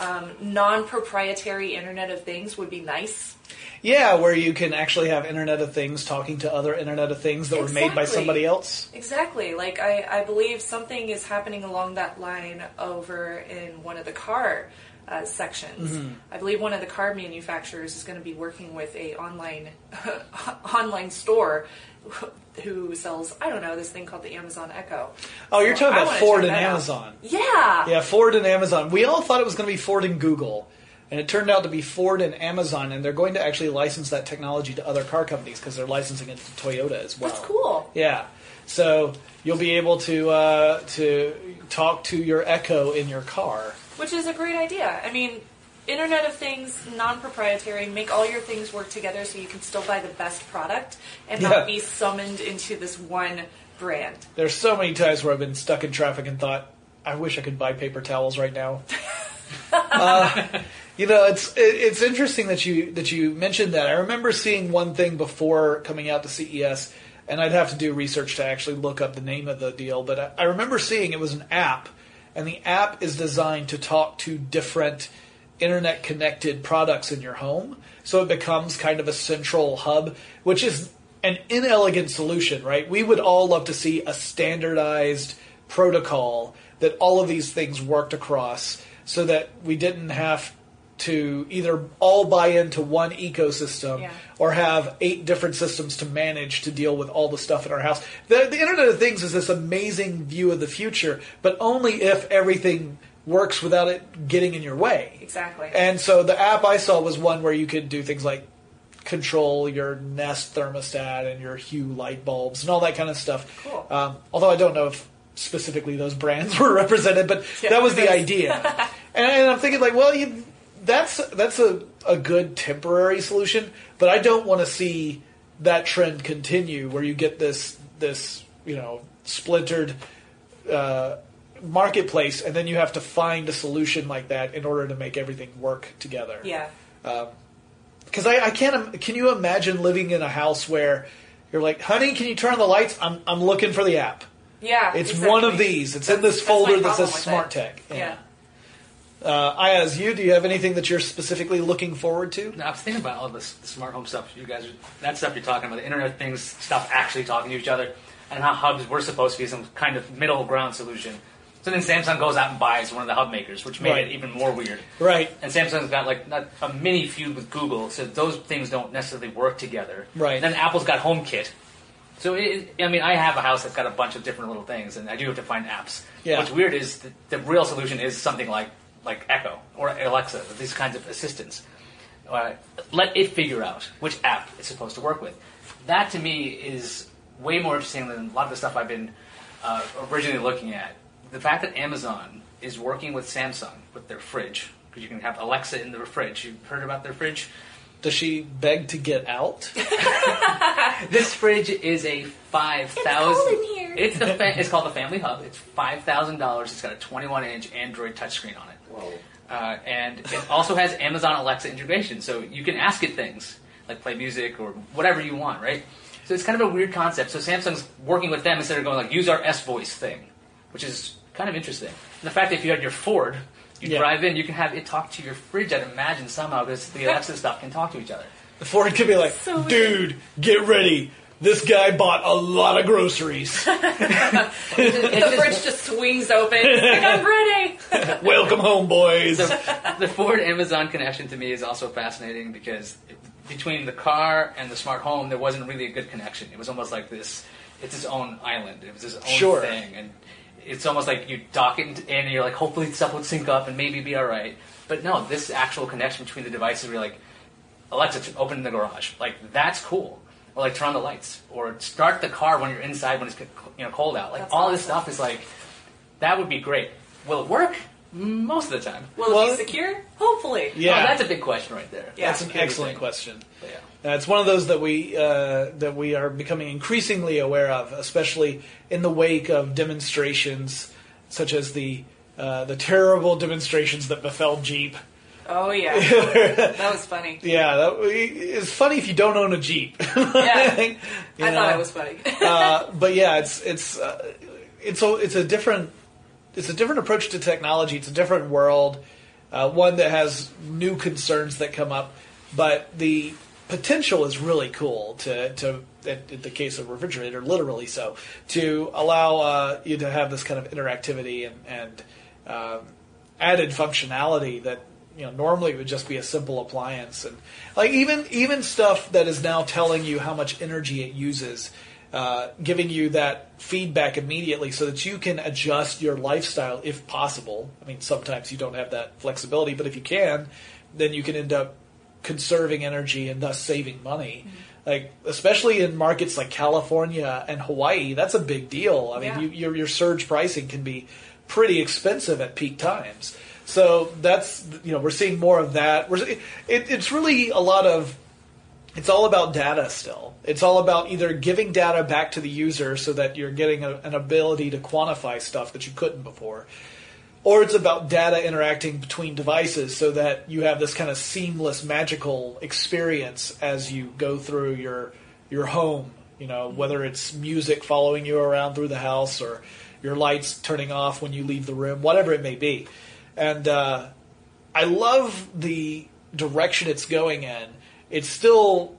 Um, non-proprietary Internet of Things would be nice. Yeah, where you can actually have Internet of Things talking to other Internet of Things that were made by somebody else. Exactly. Like I, I believe something is happening along that line over in one of the car uh, sections. Mm-hmm. I believe one of the car manufacturers is going to be working with a online <laughs> online store who sells I don't know this thing called the Amazon Echo. Oh, you're talking about Ford and that out. Amazon. Yeah. Yeah, Ford and Amazon. We all thought it was going to be Ford and Google, and it turned out to be Ford and Amazon, and they're going to actually license that technology to other car companies because they're licensing it to Toyota as well. That's cool. Yeah, so you'll be able to uh, to talk to your Echo in your car. Which is a great idea. I mean, Internet of Things, non-proprietary, make all your things work together so you can still buy the best product and Yeah. not be summoned into this one brand. There's so many times where I've been stuck in traffic and thought, I wish I could buy paper towels right now. <laughs> uh, you know, it's it, it's interesting that you that you mentioned that. I remember seeing one thing before coming out to CES, and I'd have to do research to actually look up the name of the deal. But I, I remember seeing it was an app, and the app is designed to talk to different internet connected products in your home. So it becomes kind of a central hub, which is an inelegant solution, right? We would all love to see a standardized protocol that all of these things worked across so that we didn't have to either all buy into one ecosystem Yeah. or have eight different systems to manage to deal with all the stuff in our house. The, the Internet of Things is this amazing view of the future, but only if everything works without it getting in your way. Exactly. And so the app I saw was one where you could do things like control your Nest thermostat and your Hue light bulbs and all that kind of stuff. Cool. Um, although I don't know if specifically those brands <laughs> were represented, but Yeah, that was the <laughs> idea. and, and I'm thinking like, well, you, that's that's a, a good temporary solution, but I don't want to see that trend continue where you get this this you know splintered uh, marketplace, and then you have to find a solution like that in order to make everything work together. yeah. Because I, I can't. Can you imagine living in a house where you're like, "Honey, can you turn on the lights? I'm I'm looking for the app. Yeah. It's exactly. one of these. It's in this That's- that's my folder that says Smart it. Tech." Yeah. Uh, Ayaz, you do you have anything that you're specifically looking forward to? Now, I was thinking about all this the smart home stuff. You guys, are, that stuff you're talking about, the Internet of Things stuff, actually talking to each other, and how hubs were supposed to be some kind of middle ground solution. So then Samsung goes out and buys one of the hub makers, which made Right. it even more weird. Right. And Samsung's got like not a mini feud with Google, so those things don't necessarily work together. Right. And then Apple's got HomeKit. So it, I mean, I have a house that's got a bunch of different little things, and I do have to find apps. Yeah. What's weird is the, real solution is something like like Echo or Alexa, these kinds of assistants. Uh, let it figure out which app it's supposed to work with. That to me is way more interesting than a lot of the stuff I've been uh, originally looking at. The fact that Amazon is working with Samsung with their fridge, because you can have Alexa in the fridge. You've heard about their fridge? Does she beg to get out? <laughs> This fridge is a five thousand. It's cold in here. It's the fa- it's called the Family Hub. It's five thousand dollars. It's got a twenty-one inch Android touchscreen on it. Whoa. Uh, and it also has Amazon Alexa integration, so you can ask it things like play music or whatever you want, right? So it's kind of a weird concept. So Samsung's working with them instead of going like use our S voice thing, which is kind of interesting. And the fact that if you had your Ford, you Yeah. drive in, you can have it talk to your fridge. I'd imagine somehow because the Alexa stuff can talk to each other. The Ford could be like, So dude, get ready. This guy bought a lot of groceries. <laughs> <laughs> The fridge just swings open. It's like, I'm ready. <laughs> Welcome home, boys. the Ford Amazon connection to me is also fascinating because it, between the car and the smart home, there wasn't really a good connection. It was almost like this. It's its own island. It was its own Sure. thing, and it's almost like you dock it in and you're like, hopefully stuff will sync up and maybe be all right. But no, this actual connection between the devices, where you're like, Alexa, open the garage. Like that's cool. Or like turn on the lights, or start the car when you're inside when it's you know cold out. Like That's all this stuff is like that would be great. Will it work? Most of the time. Will Well- it be secure? Hopefully. Yeah. Oh, that's a big question right there. Yeah. That's an excellent thing. question. But yeah. Uh, it's one of those that we uh, that we are becoming increasingly aware of, especially in the wake of demonstrations such as the uh, the terrible demonstrations that befell Jeep. Oh yeah. <laughs> that was funny. Yeah, that, it's funny if you don't own a Jeep. <laughs> Yeah. I know? thought it was funny. uh, but yeah, it's it's uh, it's a it's a different it's a different approach to technology. It's a different world, uh, one that has new concerns that come up, but the potential is really cool to to in the case of refrigerator, literally so to allow uh, you to have this kind of interactivity and and um, added functionality that you know normally would just be a simple appliance and like even even stuff that is now telling you how much energy it uses uh, giving you that feedback immediately so that you can adjust your lifestyle if possible. I mean sometimes you don't have that flexibility but if you can then you can end up conserving energy and thus saving money. Like especially in markets like california and hawaii that's a big deal. I mean Yeah. you, your, your surge pricing can be pretty expensive at peak times. So that's you know we're seeing more of that. We're, it, it's really a lot of it's all about data still. It's all about either giving data back to the user so that you're getting a, an ability to quantify stuff that you couldn't before, or it's about data interacting between devices so that you have this kind of seamless, magical experience as you go through your your home. You know, whether it's music following you around through the house or your lights turning off when you leave the room, whatever it may be. And uh, I love the direction it's going in. It's still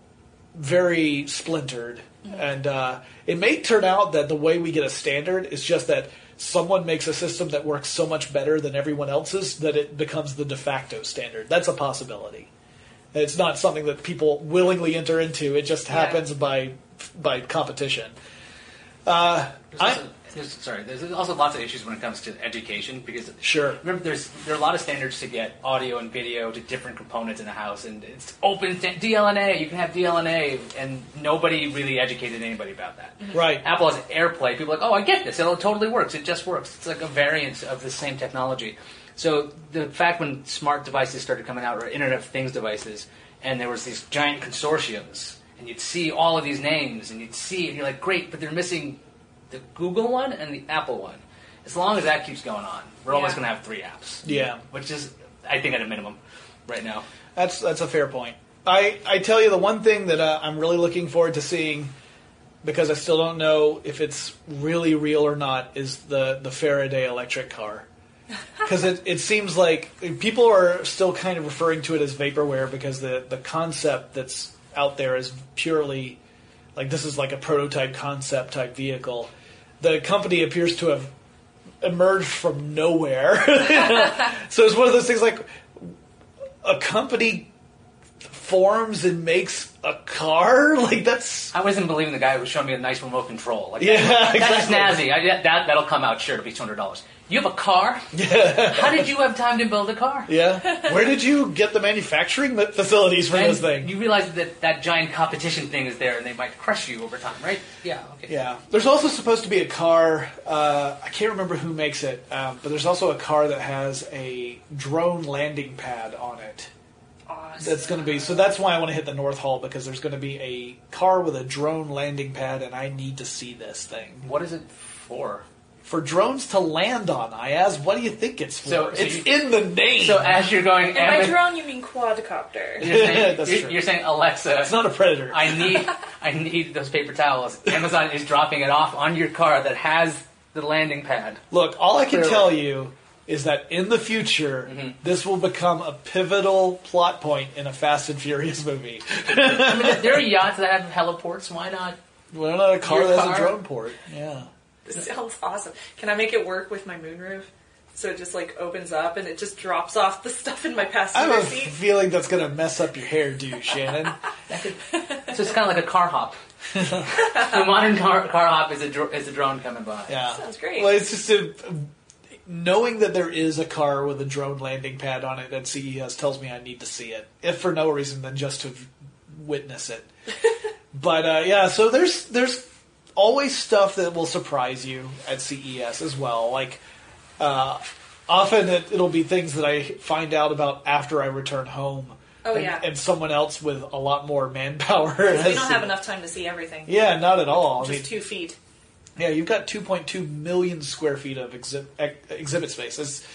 very splintered, and uh, it may turn out that the way we get a standard is just that someone makes a system that works so much better than everyone else's that it becomes the de facto standard. That's a possibility. It's not something that people willingly enter into. It just Yeah. happens by by competition. Uh, I- also, there's, sorry, there's also lots of issues when it comes to education because Sure. remember there's there are a lot of standards to get audio and video to different components in a house, and it's open sta- DLNA. You can have DLNA, and nobody really educated anybody about that. Mm-hmm. Right. Apple has AirPlay. People are like, oh, I get this. It totally works. It just works. It's like a variant of the same technology. So the fact when smart devices started coming out, or Internet of Things devices, and there was these giant consortiums, and you'd see all of these names, and you'd see, and you're like, great, but they're missing the Google one and the Apple one. As long as that keeps going on, we're always going to have three apps. Yeah. Which is, I think, at a minimum right now. That's that's a fair point. I, I tell you the one thing that uh, I'm really looking forward to seeing because I still don't know if it's really real or not is the the Faraday electric car. <laughs> Because it, it seems like people are still kind of referring to it as vaporware because the, the concept that's out there is purely like this is like a prototype concept type vehicle. The company appears to have emerged from nowhere. <laughs> so it's one of those things like a company forms and makes a car <laughs> like that's I wasn't believing the guy who was showing me a nice remote control. Like, Yeah, that, that's exactly. snazzy. I, that, that'll come out sure. It'll be two hundred dollars. You have a car? Yeah. <laughs> How did you have time to build a car? yeah <laughs> where did you get the manufacturing facilities for And this thing You realize that that giant competition thing is there, and they might crush you over time, right? Yeah. Okay. yeah there's also supposed to be a car uh, i can't remember who makes it um, but there's also a car that has a drone landing pad on it Awesome. that's going to be so that's why i want to hit the north hall because there's going to be a car with a drone landing pad and i need to see this thing What is it for? For drones to land on Ayaz, what do you think it's for So- so it's you- in the name So as you're going, And by drone, you mean quadcopter. you're, saying, <laughs> That's you're, true. you're saying Alexa. it's not a predator I need <laughs> I need those paper towels. Amazon is dropping it off on your car that has the landing pad. Look, all I can Clearly. tell you is that in the future, Mm-hmm. this will become a pivotal plot point in a Fast and Furious movie. I mean, there are <laughs> yachts that have heliports. Why not? Well, not a car that has car? a drone port. Yeah. This <laughs> sounds awesome. Can I make it work with my moonroof? So it just like opens up and it just drops off the <laughs> stuff in my passenger seat? I passenger have a seat. feeling that's going to mess up your hairdo, Shannon. <laughs> So it's kind of like a car hop. the modern car, car hop is a dro- is a drone coming by. Yeah. Sounds great. Well, it's just a, knowing that there is a car with a drone landing pad on it at CES tells me I need to see it, if for no reason than just to witness it. but uh, yeah, so there's there's always stuff that will surprise you at CES as well. Like uh, often it, it'll be things that I find out about after I return home. Oh, and, yeah. and someone else with a lot more manpower. <laughs> we don't have enough time to see everything. Yeah, not at all. I Just mean, two feet. yeah, you've got 2.2 million square feet of exhi- ex- exhibit space. It's,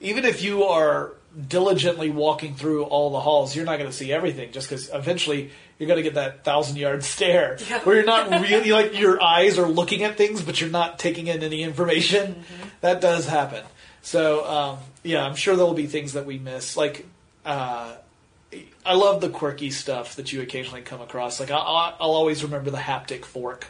even if you are diligently walking through all the halls, you're not going to see everything. Just because eventually you're going to get that thousand yard <laughs> stare Yeah. where you're not really like your eyes are looking at things, but you're not taking in any information. Mm-hmm. That does happen. So um, yeah, I'm sure there will be things that we miss. Like uh, I love the quirky stuff that you occasionally come across. Like I- I'll, I'll always remember the haptic fork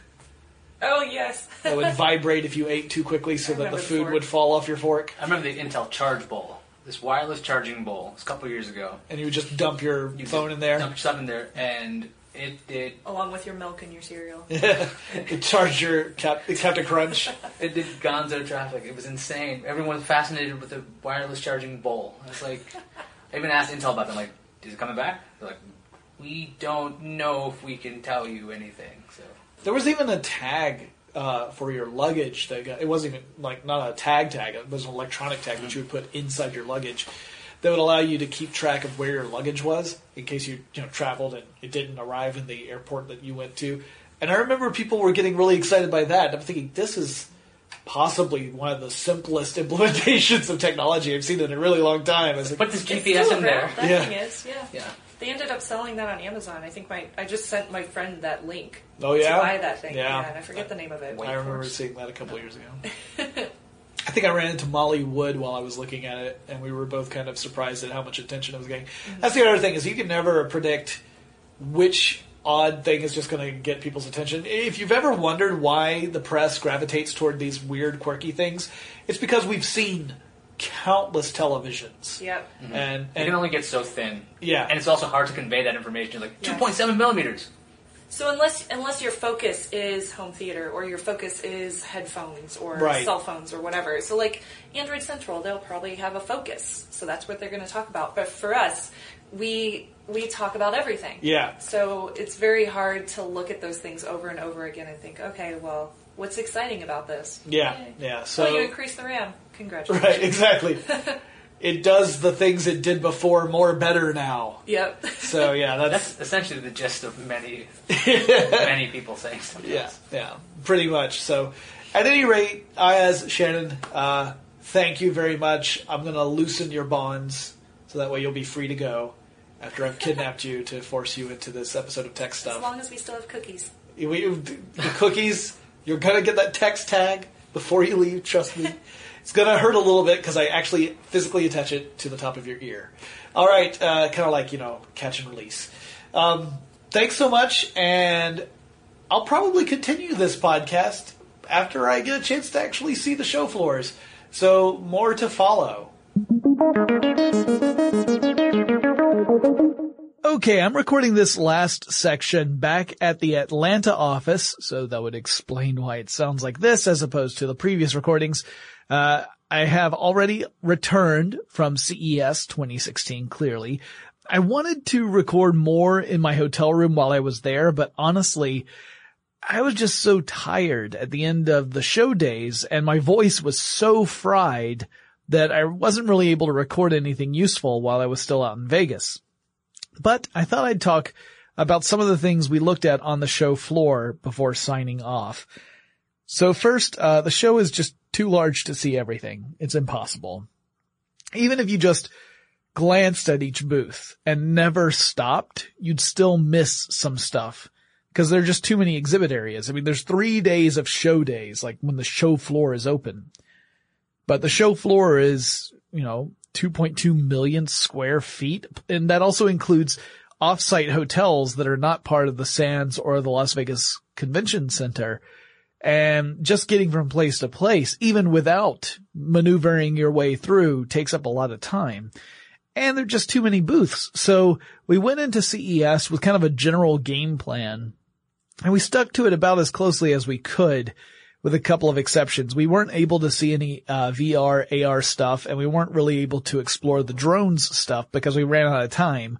Oh yes. that would vibrate if you ate too quickly so I that the remember the food would fall off your fork I remember the Intel Charge Bowl, this wireless charging bowl. It's a couple years ago. and you would just dump your You phone in there dump your stuff in there, and it did Along with your milk and your cereal. <laughs> it charged your Cap- Captain Crunch. <laughs> it did Gonzo traffic. It was insane. Everyone was fascinated with the wireless charging bowl. I was like, I even asked Intel about them. Like, is it coming back? They're like, we don't know if we can tell you anything. So There was even a tag uh, for your luggage that got, it wasn't even like not a tag tag, it was an electronic tag that you would put inside your luggage that would allow you to keep track of where your luggage was in case you you know traveled and it didn't arrive in the airport that you went to. And I remember people were getting really excited by that. I'm thinking this is possibly one of the simplest <laughs> implementations of technology I've seen in a really long time. I was like, put this GPS still in there. That Yeah. thing is, yeah. Yeah. They ended up selling that on Amazon. I think my I just sent my friend that link Oh, yeah? to buy that thing. Yeah. and I forget the name of it. Wait. I remember Force. seeing that a couple years ago. <laughs> I think I ran into Molly Wood while I was looking at it, and we were both kind of surprised at how much attention it was getting. Mm-hmm. That's the other thing is you can never predict which odd thing is just going to get people's attention. If you've ever wondered why the press gravitates toward these weird, quirky things, it's because we've seen countless televisions. Yep. And, It and can only get so thin. Yeah. And it's also hard to convey that information. Like Yeah. 2.7 millimeters. So unless unless your focus is home theater or your focus is headphones or Right. cell phones or whatever, so like Android Central, they'll probably have a focus, so that's what they're going to talk about. But for us, we we talk about everything. Yeah. So it's very hard to look at those things over and over again and think, okay, well, what's exciting about this? yeah, Yay. yeah. oh, So you increase the RAM. Congratulations. right, exactly. <laughs> it does the things it did before more better now. Yep. So yeah, <laughs> that's That's essentially the gist of many, <laughs> many people saying something. Yeah, yeah, pretty much. So, at any rate, Ayaz, Shannon, uh, thank you very much. I'm going to loosen your bonds so that way you'll be free to go after I've kidnapped you to force you into this episode of TechStuff. as long as we still have cookies. We, the cookies, you're going to get that text tag before you leave, trust me. <laughs> It's going to hurt a little bit because I actually physically attach it to the top of your ear. All right, uh, kind of like, you know, catch and release. Um, thanks so much, and I'll probably continue this podcast after I get a chance to actually see the show floors. So, more to follow. Okay, I'm recording this last section back at the Atlanta office, so that would explain why it sounds like this as opposed to the previous recordings. Uh, I have already returned from CES 2016, clearly. I wanted to record more in my hotel room while I was there, but honestly, I was just so tired at the end of the show days and my voice was so fried that I wasn't really able to record anything useful while I was still out in Vegas. But I thought I'd talk about some of the things we looked at on the show floor before signing off. So first, uh, the show is just too large to see everything. It's impossible. Even if you just glanced at each booth and never stopped, you'd still miss some stuff because there are just too many exhibit areas. I mean, there's three days of show days, like when the show floor is open. But the show floor is, you know, 2.2 million square feet. And that also includes off-site hotels that are not part of the Sands or the Las Vegas Convention Center. And just getting from place to place, even without maneuvering your way through takes up a lot of time. And there are just too many booths. So we went into CES with kind of a general game plan and we stuck to it about as closely as we could with a couple of exceptions. We weren't able to see any uh, VR, AR stuff, and we weren't really able to explore the drones stuff because we ran out of time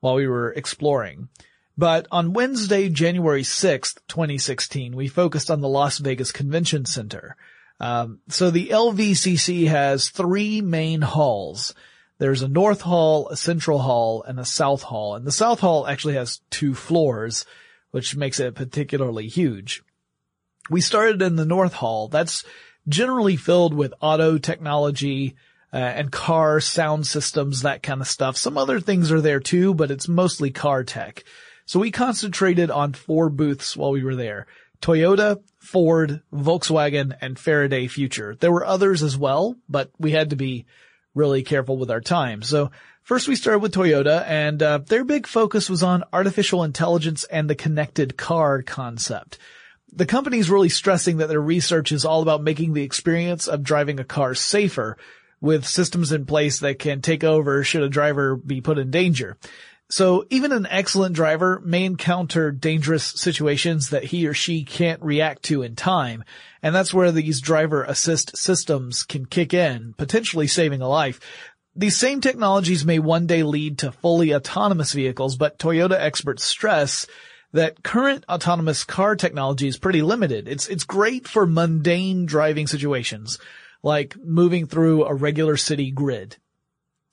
while we were exploring. But on Wednesday, January 6th, 2016, we focused on the Las Vegas Convention Center. Um, so the LVCC has three main halls. There's a North Hall, a Central Hall, and a South Hall. And the South Hall actually has two floors, which makes it particularly huge. We started in the North Hall. That's generally filled with auto technology uh, and car sound systems, that kind of stuff. Some other things are there too, but it's mostly car tech. So we concentrated on four booths while we were there. Toyota, Ford, Volkswagen, and Faraday Future. There were others as well, but we had to be really careful with our time. So first we started with Toyota and uh, their big focus was on artificial intelligence and the connected car concept the company's really stressing that their research is all about making the experience of driving a car safer with systems in place that can take over should a driver be put in danger. So even an excellent driver may encounter dangerous situations that he or she can't react to in time. And that's where these driver assist systems can kick in, potentially saving a life. These same technologies may one day lead to fully autonomous vehicles, but Toyota experts stress that current autonomous car technology is pretty limited. It's, it's great for mundane driving situations, like moving through a regular city grid.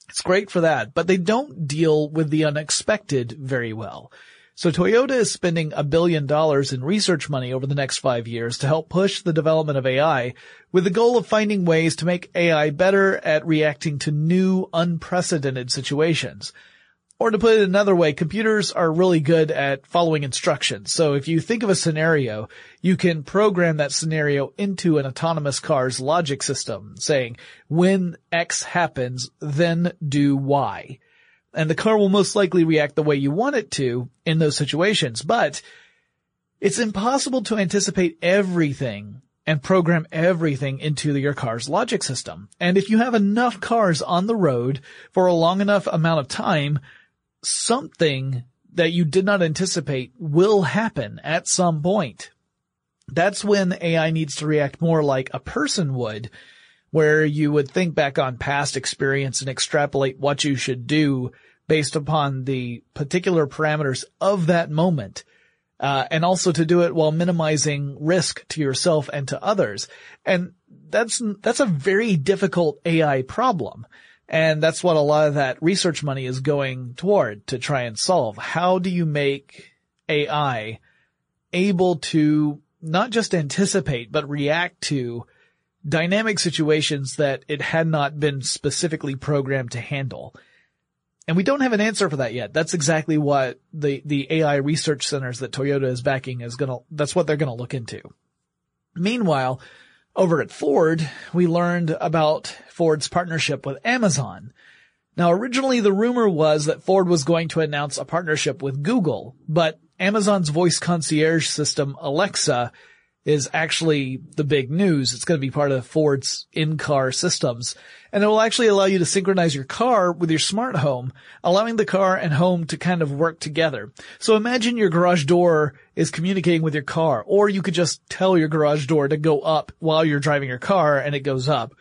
It's great for that, but they don't deal with the unexpected very well. So Toyota is spending a billion dollars in research money over the next five years to help push the development of AI with the goal of finding ways to make AI better at reacting to new unprecedented situations. Or to put it another way, computers are really good at following instructions. So if you think of a scenario, you can program that scenario into an autonomous car's logic system saying, when X happens, then do Y. and the car will most likely react the way you want it to in those situations. But it's impossible to anticipate everything and program everything into your car's logic system. And if you have enough cars on the road for a long enough amount of time, something that you did not anticipate will happen at some point. That's when AI needs to react more like a person would, where you would think back on past experience and extrapolate what you should do based upon the particular parameters of that moment uh, and also to do it while minimizing risk to yourself and to others. And that's, that's a very difficult AI problem. And that's what a lot of that research money is going toward to try and solve. How do you make AI able to not just anticipate, but react to dynamic situations that it had not been specifically programmed to handle? And we don't have an answer for that yet. That's exactly what the, the AI research centers that Toyota is backing is gonna, that's what they're gonna look into. Meanwhile, over at Ford, we learned about Ford's partnership with Amazon. Now originally the rumor was that Ford was going to announce a partnership with Google, but Amazon's voice concierge system, Alexa, is actually the big news. It's going to be part of Ford's in-car systems. And it will actually allow you to synchronize your car with your smart home, allowing the car and home to kind of work together. So imagine your garage door is communicating with your car, or you could just tell your garage door to go up while you're driving your car and it goes up.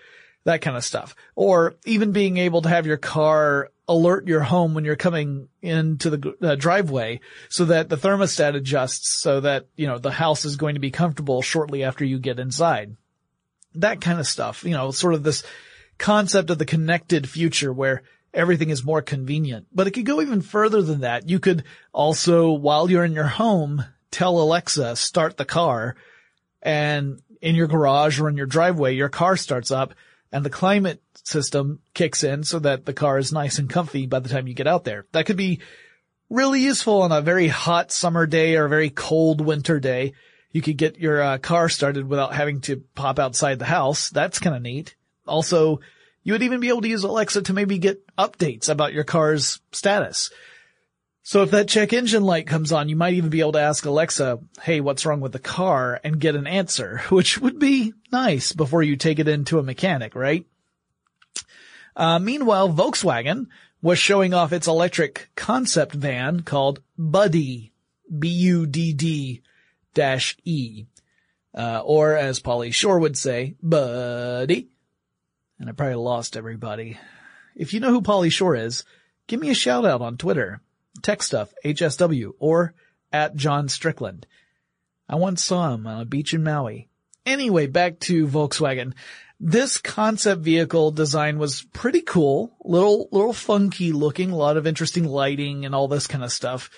That kind of stuff. Or even being able to have your car alert your home when you're coming into the uh, driveway so that the thermostat adjusts so that, you know, the house is going to be comfortable shortly after you get inside. That kind of stuff, you know, sort of this concept of the connected future where everything is more convenient. But it could go even further than that. You could also, while you're in your home, tell Alexa, start the car and in your garage or in your driveway, your car starts up and the climate system kicks in so that the car is nice and comfy by the time you get out there. That could be really useful on a very hot summer day or a very cold winter day. You could get your uh, car started without having to pop outside the house. That's kind of neat. Also, you would even be able to use Alexa to maybe get updates about your car's status. So if that check engine light comes on, you might even be able to ask Alexa, hey, what's wrong with the car and get an answer, <laughs> which would be nice before you take it into a mechanic, right? Uh, meanwhile, Volkswagen was showing off its electric concept van called Buddy, B-U-D-D dash E. Uh, or as Pauly Shore would say, Buddy. And I probably lost everybody. If you know who Pauly Shore is, give me a shout out on Twitter TechStuff, HSW, or at John Strickland. I once saw him on a beach in Maui. Anyway, back to Volkswagen. This concept vehicle design was pretty cool, little, little funky looking, a lot of interesting lighting and all this kind of stuff.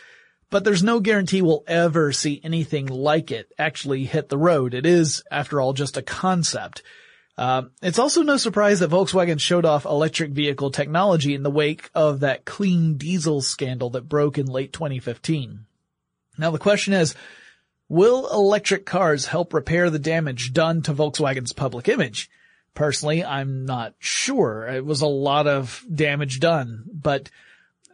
But there's no guarantee we'll ever see anything like it actually hit the road. It is, after all, just a concept. Uh, it's also no surprise that Volkswagen showed off electric vehicle technology in the wake of that clean diesel scandal that broke in late 2015. Now the question is, will electric cars help repair the damage done to Volkswagen's public image? Personally, I'm not sure. It was a lot of damage done, but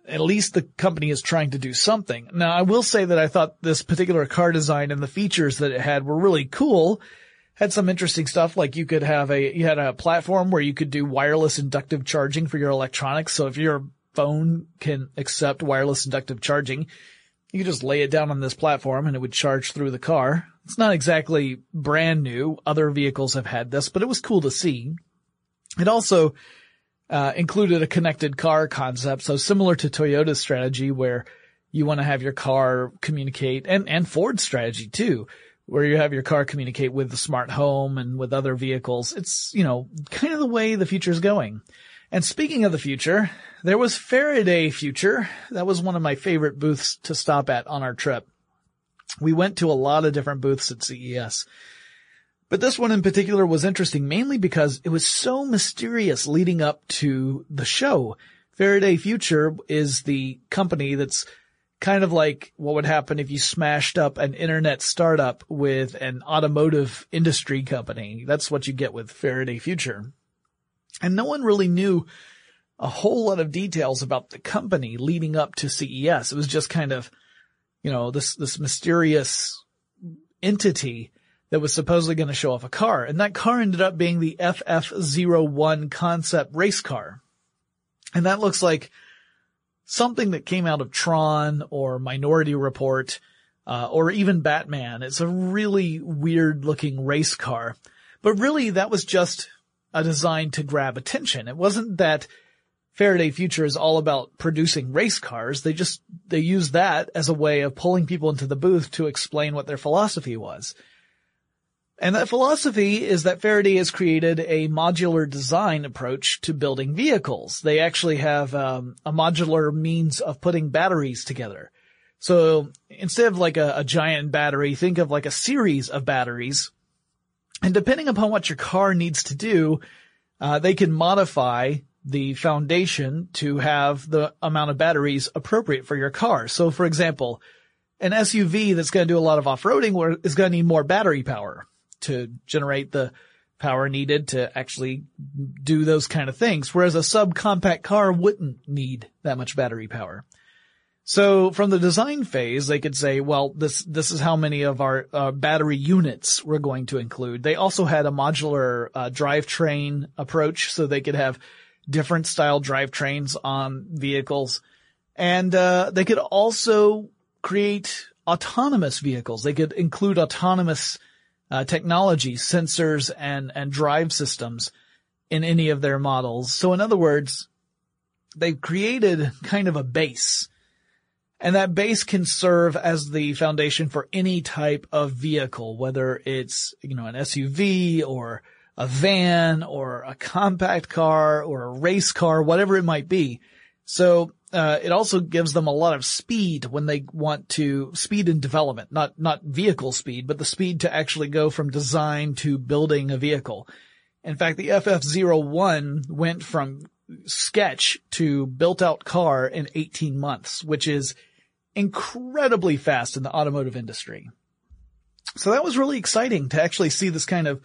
at least the company is trying to do something. Now I will say that I thought this particular car design and the features that it had were really cool had some interesting stuff. Like you could have a, you had a platform where you could do wireless inductive charging for your electronics. So if your phone can accept wireless inductive charging, you could just lay it down on this platform and it would charge through the car. It's not exactly brand new. Other vehicles have had this, but it was cool to see. It also uh, included a connected car concept. So similar to Toyota's strategy where you want to have your car communicate and, and Ford's strategy too, where you have your car communicate with the smart home and with other vehicles. It's, you know, kind of the way the future is going. And speaking of the future, there was Faraday Future. That was one of my favorite booths to stop at on our trip. We went to a lot of different booths at CES. But this one in particular was interesting mainly because it was so mysterious leading up to the show. Faraday Future is the company that's kind of like what would happen if you smashed up an internet startup with an automotive industry company. That's what you get with Faraday Future. And no one really knew a whole lot of details about the company leading up to CES. It was just kind of, you know, this, this mysterious entity that was supposedly going to show off a car. And that car ended up being the FF01 concept race car. And that looks like something that came out of Tron or Minority Report, uh, or even Batman. It's a really weird looking race car. But really that was just a design to grab attention. It wasn't that Faraday Future is all about producing race cars. They just, they use that as a way of pulling people into the booth to explain what their philosophy was. And that philosophy is that Faraday has created a modular design approach to building vehicles. They actually have um, a modular means of putting batteries together. So instead of like a, a giant battery, think of like a series of batteries. And depending upon what your car needs to do, uh, they can modify the foundation to have the amount of batteries appropriate for your car. So for example, an SUV that's going to do a lot of off-roading is going to need more battery power to generate the power needed to actually do those kind of things. Whereas a subcompact car wouldn't need that much battery power. So from the design phase, they could say, well, this, this is how many of our uh, battery units we're going to include. They also had a modular uh, drivetrain approach so they could have different style drivetrains on vehicles. And, uh, they could also create autonomous vehicles. They could include autonomous, uh, technology, sensors and, and drive systems in any of their models. So in other words, they've created kind of a base and that base can serve as the foundation for any type of vehicle, whether it's, you know, an SUV or a van or a compact car or a race car, whatever it might be. So, uh, it also gives them a lot of speed when they want to speed in development, not, not vehicle speed, but the speed to actually go from design to building a vehicle. In fact, the FF01 went from sketch to built out car in 18 months, which is incredibly fast in the automotive industry. So that was really exciting to actually see this kind of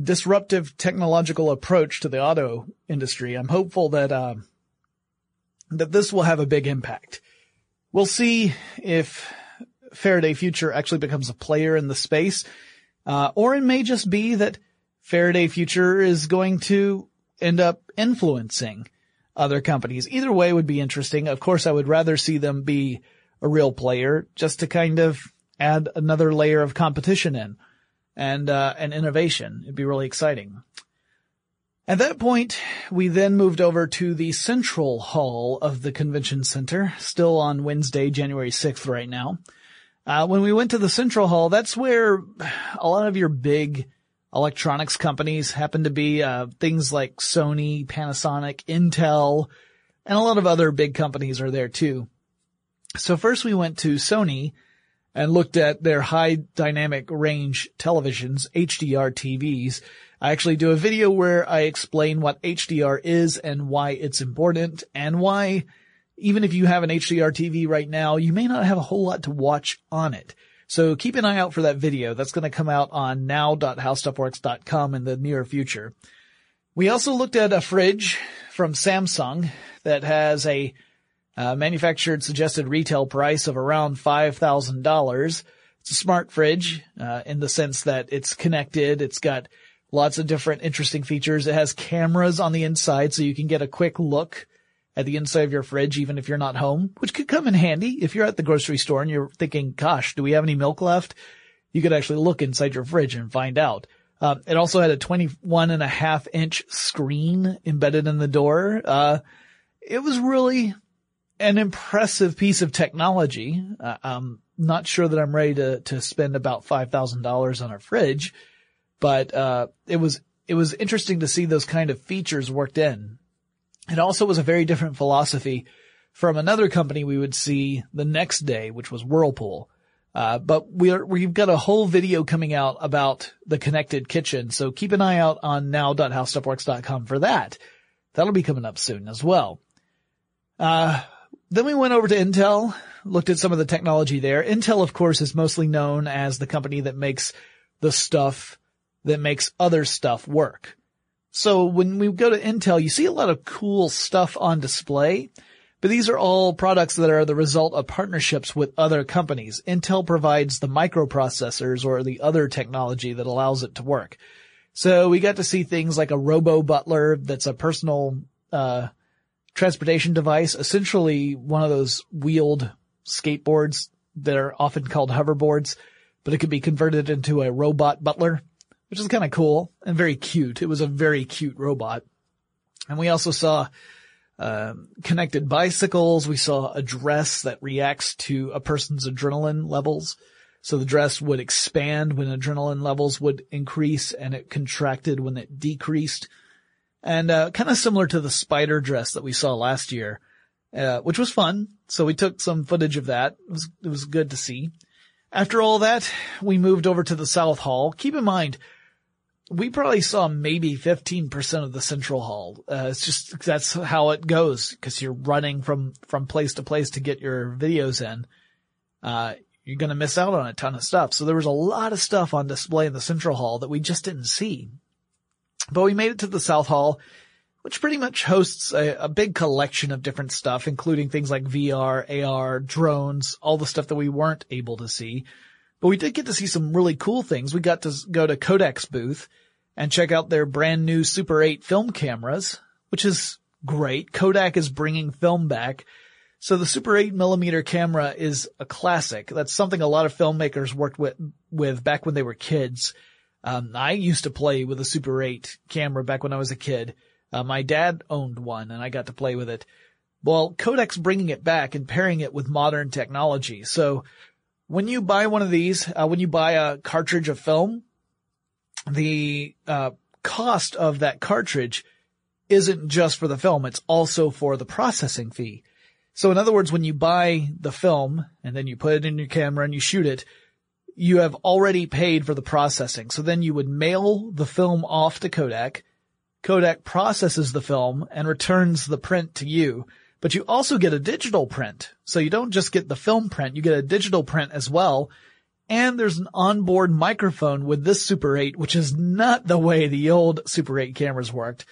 disruptive technological approach to the auto industry. I'm hopeful that, uh, that this will have a big impact. We'll see if Faraday Future actually becomes a player in the space, uh, or it may just be that Faraday Future is going to end up influencing other companies. Either way would be interesting. Of course, I would rather see them be a real player just to kind of add another layer of competition in and, uh, and innovation. It'd be really exciting. At that point, we then moved over to the central hall of the convention center, still on Wednesday, January 6th right now. Uh, when we went to the central hall, that's where a lot of your big electronics companies happen to be, uh, things like Sony, Panasonic, Intel, and a lot of other big companies are there too. So first we went to Sony and looked at their high dynamic range televisions, HDR TVs. I actually do a video where I explain what HDR is and why it's important and why even if you have an HDR TV right now, you may not have a whole lot to watch on it. So keep an eye out for that video. That's going to come out on now.howstuffworks.com in the near future. We also looked at a fridge from Samsung that has a uh, manufactured suggested retail price of around $5,000. It's a smart fridge, uh, in the sense that it's connected. It's got lots of different interesting features. It has cameras on the inside so you can get a quick look at the inside of your fridge even if you're not home, which could come in handy if you're at the grocery store and you're thinking, gosh, do we have any milk left? You could actually look inside your fridge and find out. Uh, it also had a 21 and a half inch screen embedded in the door. Uh, it was really an impressive piece of technology. Uh, I'm not sure that I'm ready to, to spend about $5,000 on a fridge, but, uh, it was, it was interesting to see those kind of features worked in. It also was a very different philosophy from another company we would see the next day, which was Whirlpool. Uh, but we're, we've got a whole video coming out about the connected kitchen. So keep an eye out on now.howstuffworks.com for that. That'll be coming up soon as well. Uh, then we went over to Intel, looked at some of the technology there. Intel, of course, is mostly known as the company that makes the stuff that makes other stuff work. So when we go to Intel, you see a lot of cool stuff on display, but these are all products that are the result of partnerships with other companies. Intel provides the microprocessors or the other technology that allows it to work. So we got to see things like a Robo Butler that's a personal, uh, transportation device, essentially one of those wheeled skateboards that are often called hoverboards, but it could be converted into a robot butler, which is kind of cool and very cute. It was a very cute robot. And we also saw um, connected bicycles. We saw a dress that reacts to a person's adrenaline levels. So the dress would expand when adrenaline levels would increase and it contracted when it decreased. And, uh, kind of similar to the spider dress that we saw last year, uh, which was fun. So we took some footage of that. It was, it was good to see. After all that, we moved over to the South Hall. Keep in mind, we probably saw maybe 15% of the central hall. Uh, it's just, that's how it goes because you're running from, from place to place to get your videos in. Uh, you're going to miss out on a ton of stuff. So there was a lot of stuff on display in the central hall that we just didn't see. But we made it to the south hall, which pretty much hosts a, a big collection of different stuff, including things like VR, AR, drones, all the stuff that we weren't able to see. But we did get to see some really cool things. We got to go to Kodak's booth and check out their brand new Super 8 film cameras, which is great. Kodak is bringing film back. So the Super 8 millimeter camera is a classic. That's something a lot of filmmakers worked with, with back when they were kids. Um, I used to play with a Super 8 camera back when I was a kid. Uh, my dad owned one and I got to play with it. Well, Kodak's bringing it back and pairing it with modern technology. So when you buy one of these, uh, when you buy a cartridge of film, the uh, cost of that cartridge isn't just for the film, it's also for the processing fee. So in other words, when you buy the film and then you put it in your camera and you shoot it, you have already paid for the processing. So then you would mail the film off to Kodak. Kodak processes the film and returns the print to you but you also get a digital print. So you don't just get the film print, you get a digital print as well. And there's an onboard microphone with this Super 8, which is not the way the old Super 8 cameras worked.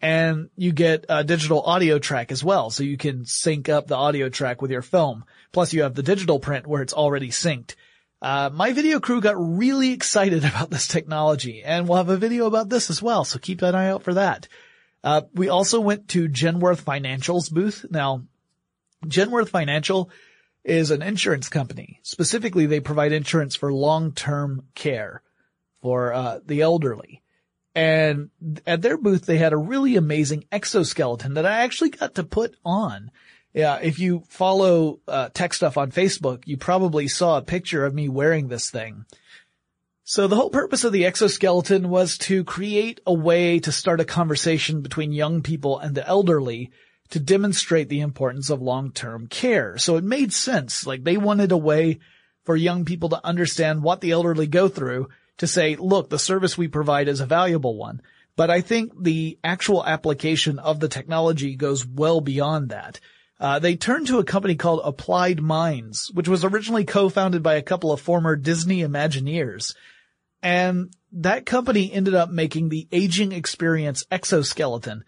And you get a digital audio track as well. So you can sync up the audio track with your film. Plus you have the digital print where it's already synced. Uh, my video crew got really <laughs> excited about this technology and we'll have a video about this as well. So keep an eye out for that. Uh, we also went to Genworth Financial's booth. Now, Genworth Financial is an insurance company. Specifically, they provide insurance for long-term care for uh, the elderly. And at their booth, they had a really amazing exoskeleton that I actually got to put on. Yeah, if you follow uh, TechStuff on Facebook, you probably saw a picture of me wearing this thing. So the whole purpose of the exoskeleton was to create a way to start a conversation between young people and the elderly to demonstrate the importance of long-term care. So it made sense. Like they wanted a way for young people to understand what the elderly go through to say, look, the service we provide is a valuable one. But I think the actual application of the technology goes well beyond that. Uh, they turned to a company called Applied Minds, which was originally co-founded by a couple of former Disney Imagineers. And that company ended up making the aging experience exoskeleton,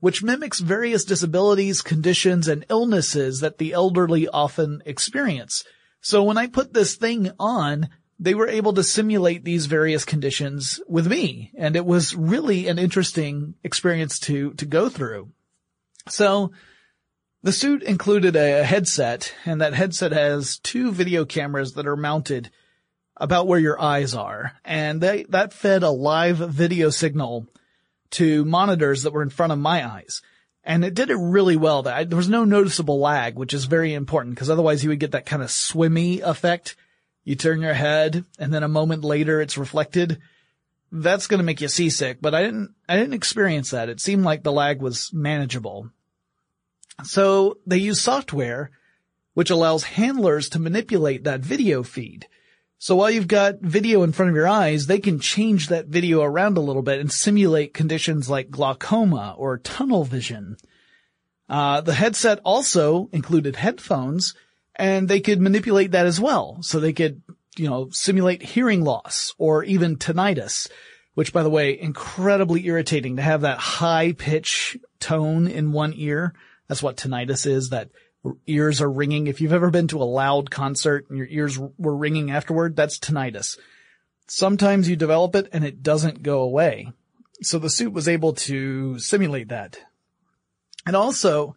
which mimics various disabilities, conditions, and illnesses that the elderly often experience. So when I put this thing on, they were able to simulate these various conditions with me. And it was really an interesting experience to, to go through. So the suit included a headset and that headset has two video cameras that are mounted about where your eyes are. And they, that fed a live video signal to monitors that were in front of my eyes. And it did it really well. There was no noticeable lag, which is very important because otherwise you would get that kind of swimmy effect. You turn your head and then a moment later it's reflected. That's going to make you seasick, but I didn't, I didn't experience that. It seemed like the lag was manageable. So they use software which allows handlers to manipulate that video feed. So while you've got video in front of your eyes, they can change that video around a little bit and simulate conditions like glaucoma or tunnel vision. Uh, the headset also included headphones and they could manipulate that as well. So they could, you know, simulate hearing loss or even tinnitus, which by the way, incredibly irritating to have that high pitch tone in one ear. That's what tinnitus is, that ears are ringing. If you've ever been to a loud concert and your ears were ringing afterward, that's tinnitus. Sometimes you develop it and it doesn't go away. So the suit was able to simulate that. And also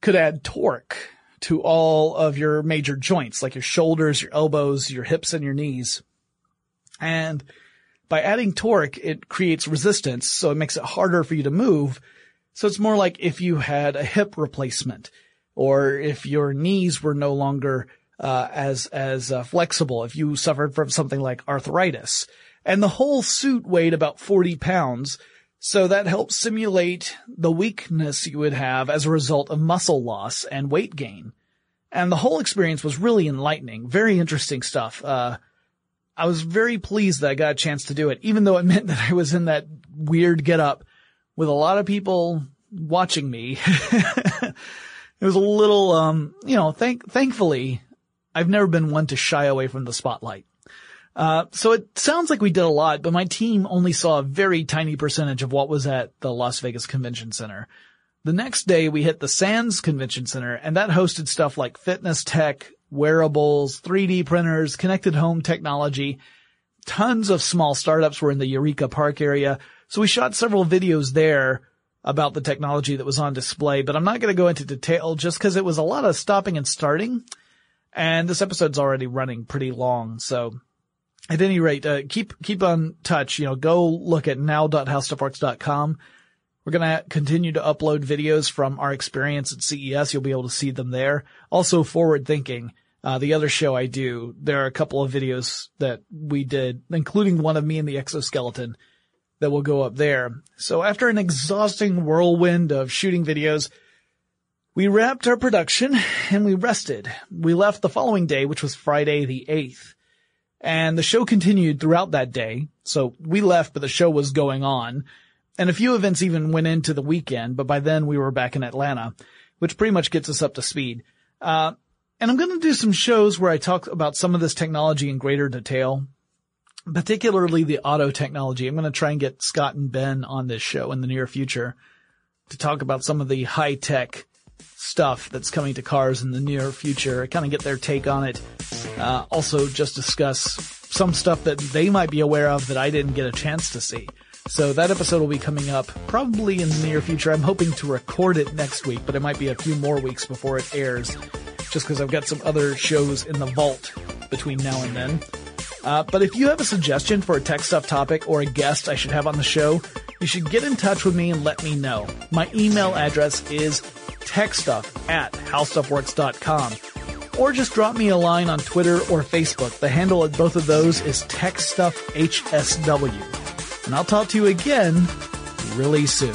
could add torque to all of your major joints, like your shoulders, your elbows, your hips, and your knees. And by adding torque, it creates resistance, so it makes it harder for you to move. So it's more like if you had a hip replacement, or if your knees were no longer uh, as as uh, flexible, if you suffered from something like arthritis. And the whole suit weighed about 40 pounds, so that helps simulate the weakness you would have as a result of muscle loss and weight gain. And the whole experience was really enlightening, very interesting stuff. Uh, I was very pleased that I got a chance to do it, even though it <laughs> meant that I was in that weird get up with a lot of people watching me. <laughs> it was a little, um, you know, thank, thankfully, I've never been one to shy away from the spotlight. Uh, so it sounds like we did a lot, but my team only saw a very tiny percentage of what was at the Las Vegas Convention Center. The next day we hit the Sands Convention Center and that hosted stuff like fitness tech, wearables, 3D printers, connected home technology. Tons of small startups were in the Eureka Park area. So we shot several videos there about the technology that was on display, but I'm not going to go into detail just because it was a lot of stopping and starting. And this episode's already running pretty long. So at any rate, uh, keep, keep on touch. You know, go look at now.howstuffworks.com. We're going to continue to upload videos from our experience at CES. You'll be able to see them there. Also forward thinking. Uh, the other show I do, there are a couple of videos that we did, including one of me and the exoskeleton that will go up there. So after an exhausting whirlwind of shooting videos, we wrapped our production and we rested. We left the following day, which was Friday the 8th. And the show continued throughout that day. So we left, but the show was going on. And a few events even went into the weekend, but by then we were back in Atlanta, which pretty much gets us up to speed. Uh, and I'm going to do some shows where I talk about some of this technology in greater detail, particularly the auto technology. I'm going to try and get Scott and Ben on this show in the near future to talk about some of the high tech stuff that's coming to cars in the near future, kind of get their take on it. Uh, also just discuss some stuff that they might be aware of that I didn't get a chance to see. So that episode will be coming up probably in the near future. I'm hoping to record it next week, but it might be a few more weeks before it airs, just because I've got some other shows in the vault between now and then. Uh, but if you have a suggestion for a TechStuff topic or a guest I should have on the show, you should get in touch with me and let me know. My email address is techstuff at howstuffworks.com. Or just drop me a line on Twitter or Facebook. The handle at both of those is techstuffhsw and I'll talk to you again really soon.